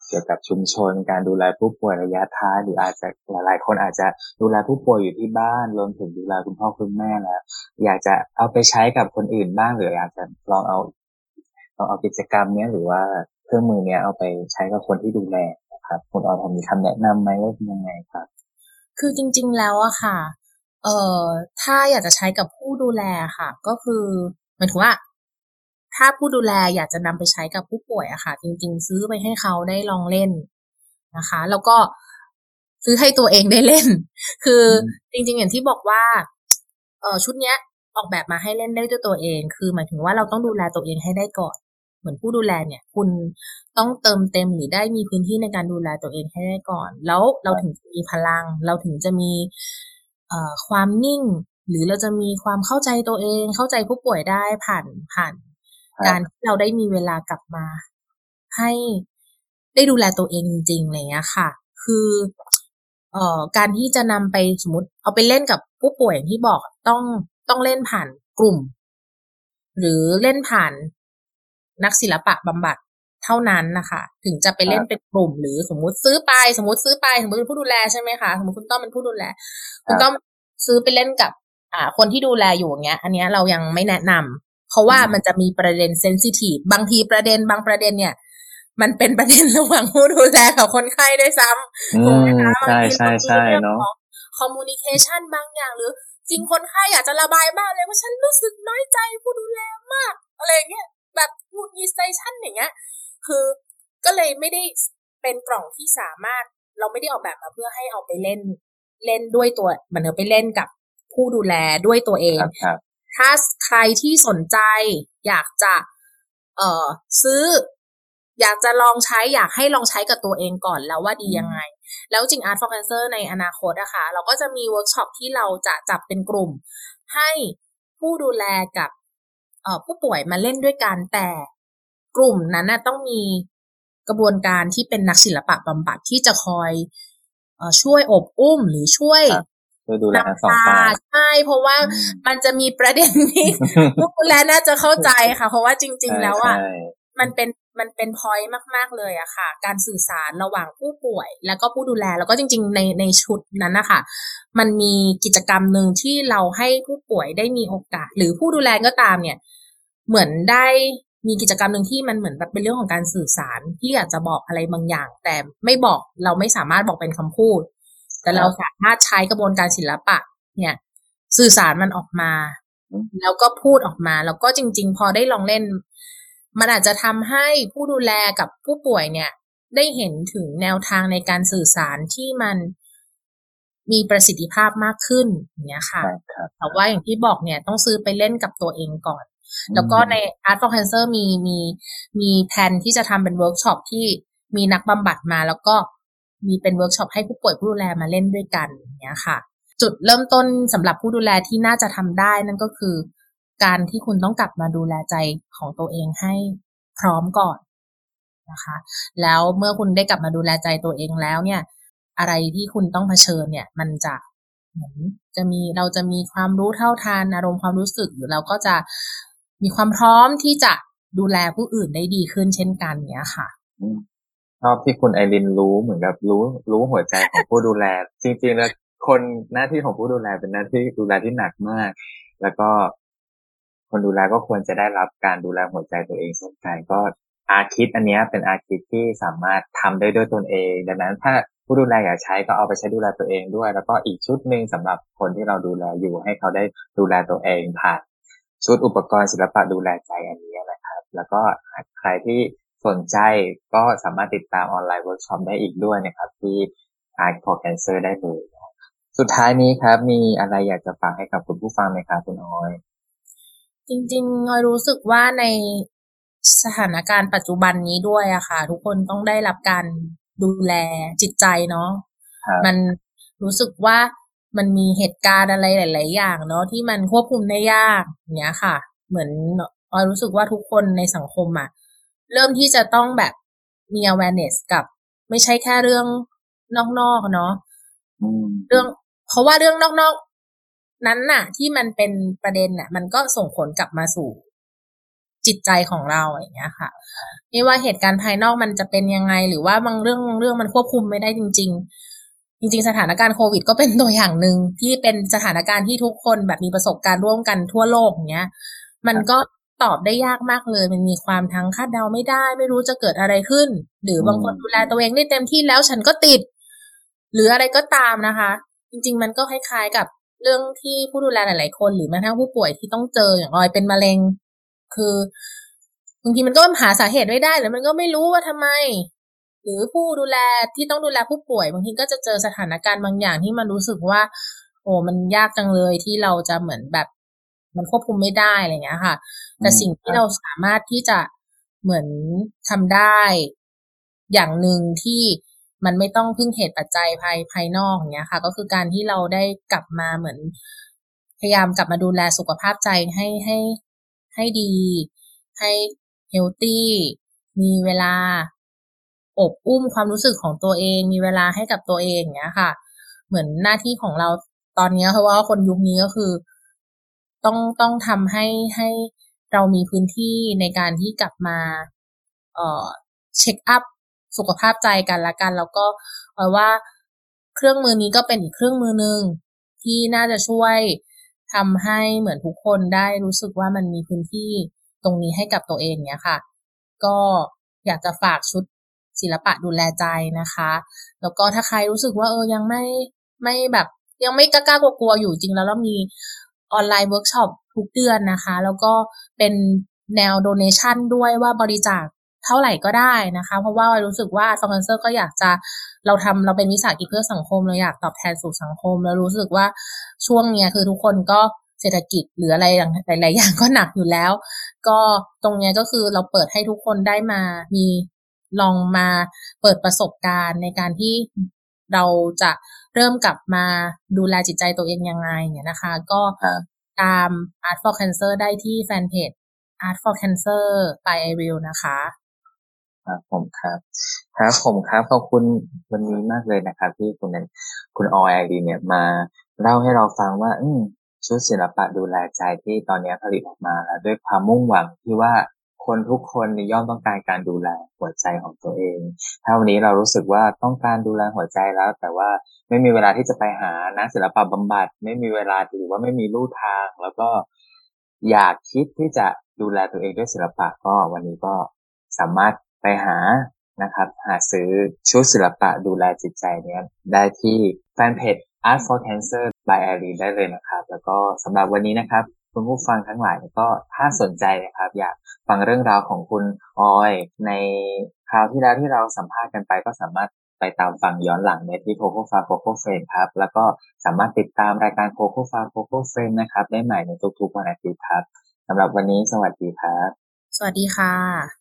เกี่ยวกับชุมชน การดูแลผู้ป่วยระยะท้ายหรืออาจจะหลายๆคนอาจจะดูแลผู้ป่วยอยู่ที่บ้านรวมถึงดูแลคุณพ่อคุณแม่แล้วอยากจะเอาไปใช้กับคนอื่นบ้างหรืออยากจะลองเอาลองเอากิจกรรมเนี้ยหรือว่าเครื่องมือเนี้ยเอาไปใช้กับคนที่ดูแลนะครับคุณออยมีคำแนะนำไหมว่าเป็นยังไงครับ คือจริง ๆ แล้วอะค่ะ เอ่อถ้าอยากจะใช้กับผู้ดูแลค่ะ ก็คือหมายถึงว่า ถ้าผู้ดูแลอยากจะนำไปใช้กับผู้ป่วยอะค่ะ จริง ๆ ซื้อไปให้เขาได้ลองเล่นนะคะ แล้วก็ซื้อให้ตัวเองได้เล่น คือจริง ๆ อย่างที่บอกว่าเออชุดเนี้ยออกแบบมาให้เล่นได้ด้วยตัวเอง คือหมายถึงว่าเราต้องดูแลตัวเองให้ได้ก่อน เหมือนผู้ดูแลเนี่ย คุณต้องเติมเต็มหรือได้มีพื้นที่ในการดูแลตัวเองให้ได้ก่อน แล้วเราถึงจะมีพลัง เราถึงจะมีเอ่อความนิ่ง หรือเราจะมีความเข้าใจตัวเอง เข้าใจผู้ป่วยได้ผ่านผ่าน การที่เราได้มีเวลากลับมา ให้ได้ดูแลตัวเองจริงๆอะไรเงี้ยค่ะ คือเอ่อการที่จะนำไปสมมติ เอาไปเล่นกับผู้ป่วยอย่างที่บอกต้องต้องเล่นผ่านกลุ่ม หรือเล่นผ่านนักศิลปะบำบัดเท่านั้นนะคะ ถึงจะไปเล่นเป็นกลุ่ม หรือสมมุติซื้อไป สมมติซื้อไปสมมติเป็นผู้ดูแลใช่ไหมคะสมมติคุณต้อมเป็นผู้ดูแล คุณต้อมซื้อไปเล่นกับ อ่า คนที่ดูแลอยู่อย่างเงี้ย อันเนี้ยเรายังไม่แนะนำ เพราะว่ามันจะมีประเด็น sensitive บางทีประเด็นบางประเด็นเนี่ย มันเป็นประเด็นระหว่างผู้ดูแลกับคนไข้ด้วยซ้ำถูกไหมคะใช่ใช่ใช่เนาะ communication บางอย่างหรือจริงคนไข้อยากจะระบายบ้างเลยว่าฉันรู้สึกน้อยใจผู้ดูแลมาก อะไรเงี้ยแบบหงุดหงิดใจฉันอย่างเงี้ยคือก็เลยไม่ได้เป็นกล่องที่สามารถเราไม่ได้ออกแบบมาเพื่อให้เอาไปเล่น เล่นด้วยตัวมันเอาไปเล่นกับผู้ดูแลด้วยตัวเอง ถ้าใครที่สนใจ อยากจะเอ่อซื้อ อยากจะลองใช้อยากให้ลองใช้กับตัวเองก่อนแล้วว่าดียังไง แล้วจริง Art for Cancer ในอนาคตนะคะ เราก็จะมีเวิร์กช็อปที่เราจะจับเป็นกลุ่ม ให้ผู้ดูแลกับเอ่อผู้ป่วยมาเล่นด้วยกันแต่กลุ่มนั้นนะต้องมีกระบวนการที่เป็นนักศิลปะบำบัดที่จะคอยอช่วยอบอุ้มหรือช่วย ช่วยดูแลทั้งสองฝ่ายใช่เพราะว่ามันจะมีประเด็นที่ผู้ดูแลน่าจะเข้าใจค่ะ เพราะว่าจริง ๆ แล้วอะมันเป็นมันเป็นพอยต์มาก ๆ เลยอะค่ะ การสื่อสารระหว่างผู้ป่วย แล้วก็ผู้ดูแลแล้วก็จริง ๆ ในในชุดนั้นนะคะมันมีกิจกรรมหนึ่งที่เราให้ผู้ป่วยได้มีโอกาส หรือผู้ดูแลก็ตามเนี่ย เหมือนได้มีกิจกรรมหนึ่งที่มันเหมือนแบบเป็นเรื่องของการสื่อสารที่อยากจะบอกอะไรบางอย่าง แต่ไม่บอกเราไม่สามารถบอกเป็นคำพูด แต่เราสามารถใช้กระบวนการศิลปะ เนี่ย สื่อสารมันออกมา แล้วก็พูดออกมา แล้วก็จริง ๆ พอได้ลองเล่น มันอาจจะทำให้ผู้ดูแลกับผู้ป่วยเนี่ย ได้เห็นถึงแนวทางในการสื่อสารที่มันมีประสิทธิภาพมากขึ้นเนี่ยค่ะ แต่ว่าอย่างที่บอกเนี่ยต้องซื้อไปเล่นกับตัวเองก่อน แล้วก็ใน Art for Cancer มีมีมีแผนที่จะทำเป็นเวิร์กช็อปที่มีนักบำบัดมา แล้วก็ มีเป็นเวิร์กช็อปให้ผู้ป่วยผู้ดูแลมาเล่นด้วยกันเนี้ยค่ะ จุดเริ่มต้นสำหรับผู้ดูแลที่น่าจะทำได้นั่นก็คือ การที่คุณต้องกลับมาดูแลใจของตัวเองให้พร้อมก่อนนะคะ แล้วเมื่อคุณได้กลับมาดูแลใจตัวเองแล้วเนี่ย อะไรที่คุณต้องเผชิญเนี่ย มันจะเหมือนจะมีเราจะมีความรู้เท่าทานอารมณ์ความรู้สึกหรือเราก็จะมีความพร้อมที่จะดูแลผู้อื่นได้ดีขึ้นเช่นกันเนี้ยค่ะ ชอบที่คุณไอรินรู้เหมือนกับรู้รู้หัวใจของผู้ดูแล จริง ๆ แล้วคนหน้าที่ของผู้ดูแลเป็นหน้าที่ดูแลที่หนักมาก แล้วก็คนดูแลก็ควรจะได้รับการดูแลหัวใจตัวเองเช่นกันก็art kit อันนี้เป็น art kit ที่สามารถทำได้ด้วยตนเอง ดังนั้นถ้าผู้ดูแลอยากใช้ก็เอาไปใช้ดูแลตัวเองด้วย แล้วก็อีกชุดหนึ่งสำหรับคนที่เราดูแลอยู่ให้เขาได้ดูแลตัวเองผ่านชุดอุปกรณ์ศิลปะดูแลใจอันนี้นะครับ แล้วก็ใครที่ สนใจก็สามารถติดตามออนไลน์เวิร์กช็อปได้อีกด้วยนะครับ ที่ Art for Cancer ได้เลย สุดท้ายนี้ครับ มีอะไรอยากจะฝากให้กับคุณผู้ฟังไหมครับคุณออย จริงๆออยรู้สึกว่าในสถานการณ์ปัจจุบันนี้ด้วยอะค่ะ ทุกคนต้องได้รับการดูแลจิตใจเนาะมันรู้สึกว่ามันมีเหตุการณ์อะไรหลาย ๆ อย่างเนาะที่มันควบคุมได้ยากเนี้ยค่ะ เหมือนออยรู้สึกว่าทุกคนในสังคมอะ เริ่มที่จะต้องแบบมี awareness กับ ไม่ใช่แค่เรื่องนอกๆเนาะเรื่อง เพราะว่าเรื่องนอกๆ นั้นน่ะ ที่มันเป็นประเด็นน่ะ มันก็ส่งผลกลับมาสู่จิตใจของเราอย่างเงี้ยค่ะไม่ว่าเหตุการณ์ภายนอกมันจะเป็นยังไง หรือว่าบางเรื่องเรื่องมันควบคุมไม่ได้จริง ๆ จริง ๆ สถานการณ์โควิด ก็เป็นตัวอย่างหนึ่งที่เป็นสถานการณ์ที่ทุกคนแบบมีประสบการณ์ร่วมกันทั่วโลกอย่างเงี้ย มันก็ ตอบได้ยากมากเลย มันมีความทั้งคาดเดาไม่ได้ ไม่รู้จะเกิดอะไรขึ้น หรือบางคนดูแลตัวเองได้เต็มที่แล้วฉันก็ติด หรืออะไรก็ตามนะคะ จริง ๆ มันก็คล้าย ๆ กับเรื่องที่ผู้ดูแลหลาย ๆ คนหรือแม้กระทั่งผู้ป่วยที่ต้องเจออย่างออยเป็นมะเร็ง คือบางทีมันก็หาสาเหตุไม่ได้หรือมันก็ไม่รู้ว่าทำไม หรือผู้ดูแลที่ต้องดูแลผู้ป่วยบางทีก็จะเจอสถานการณ์บางอย่างที่มันรู้สึกว่า โอ้มันยากจังเลยที่เราจะเหมือนแบบ มันควบคุมไม่ได้อะไรเงี้ยค่ะ แต่สิ่งที่เราสามารถที่จะเหมือนทำได้ อย่างหนึ่งที่มันไม่ต้องพึ่งเหตุปัจจัยภายภายนอกเนี้ยค่ะ ก็คือการที่เราได้กลับมาเหมือน พยายามกลับมาดูแลสุขภาพใจให้ให้ให้ดี ให้เฮลตี้มีเวลาอบอุ้มความรู้สึกของตัวเอง มีเวลาให้กับตัวเองเนี้ยค่ะ เหมือนหน้าที่ของเราตอนนี้เพราะว่าคนยุคนี้ก็คือ ต้องต้องทำให้ให้ เรามีพื้นที่ในการที่กลับมาเอ่อเช็คอัพสุขภาพใจกันละกันแล้วก็ว่าเครื่องมือนี้ก็เป็นอีกเครื่องมือหนึ่งที่น่าจะช่วยทำให้เหมือนทุกคนได้รู้สึกว่ามันมีพื้นที่ตรงนี้ให้กับตัวเองเนี้ยค่ะ ก็อยากจะฝากชุดศิลปะดูแลใจนะคะ แล้วก็ถ้าใครรู้สึกว่าเออยังไม่ไม่แบบ ยังไม่กล้ากลัวๆอยู่จริงแล้วเรามีออนไลน์เวิร์กช็อป ทุกเดือนนะคะ แล้วก็เป็นแนว donation ด้วยว่าบริจาคเท่าไหร่ก็ได้นะคะ เพราะว่ารู้สึกว่าสปอนเซอร์ก็อยากจะเราทำเราเป็นวิสาหกิจเพื่อสังคมเราอยากตอบแทนสู่สังคม แล้วรู้สึกว่าช่วงเนี้ยคือทุกคนก็เศรษฐกิจหรืออะไรหลายๆอย่างก็หนักอยู่แล้ว ก็ตรงเนี้ยก็คือเราเปิดให้ทุกคนได้มามีลองมาเปิดประสบการณ์ในการที่เราจะเริ่มกลับมาดูแลจิตใจตัวเองยังไงเนี่ยนะคะ ก็ ตาม Art for Cancer ได้ที่แฟนเพจ Art for Cancer by i r i l นะคะครับผมครับ ครับผมครับขอบคุณวันนี้มากเลยนะครับที่คุณคุณออยไอดีเนี่ยมาเล่าให้เราฟังว่า อืชุดศิลปะดูแลใจที่ตอนนี้ผลิตออกมาแล้วด้วยความมุ่งหวังที่ว่า คนทุกคนย่อมต้องการการดูแลหัวใจของตัวเอง ถ้าวันนี้เรารู้สึกว่าต้องการดูแลหัวใจแล้ว แต่ว่าไม่มีเวลาที่จะไปหานักศิลปะบำบัด ไม่มีเวลาหรือว่าไม่มีลู่ทาง แล้วก็อยากคิดที่จะดูแลตัวเองด้วยศิลปะก็วันนี้ก็สามารถไปหานะครับ หาซื้อชุดศิลปะดูแลจิตใจเนี้ยได้ที่แฟนเพจ Art for Cancer by Irene ได้เลยนะครับ แล้วก็สำหรับวันนี้นะครับ คุณผู้ฟังทั้งหลายก็ถ้าสนใจนะครับ อยากฟังเรื่องราวของคุณออย ในคราวที่แล้วที่เราสัมภาษณ์กันไปก็สามารถไปตามฟังย้อนหลังในที่โคโค่ฟาโคโค่เฟรมครับ แล้วก็สามารถติดตามรายการโคโค่ฟาโคโค่เฟรมนะครับ ได้ใหม่ในทุกๆวันอาทิตย์ครับสำหรับวันนี้สวัสดีครับ สวัสดีค่ะ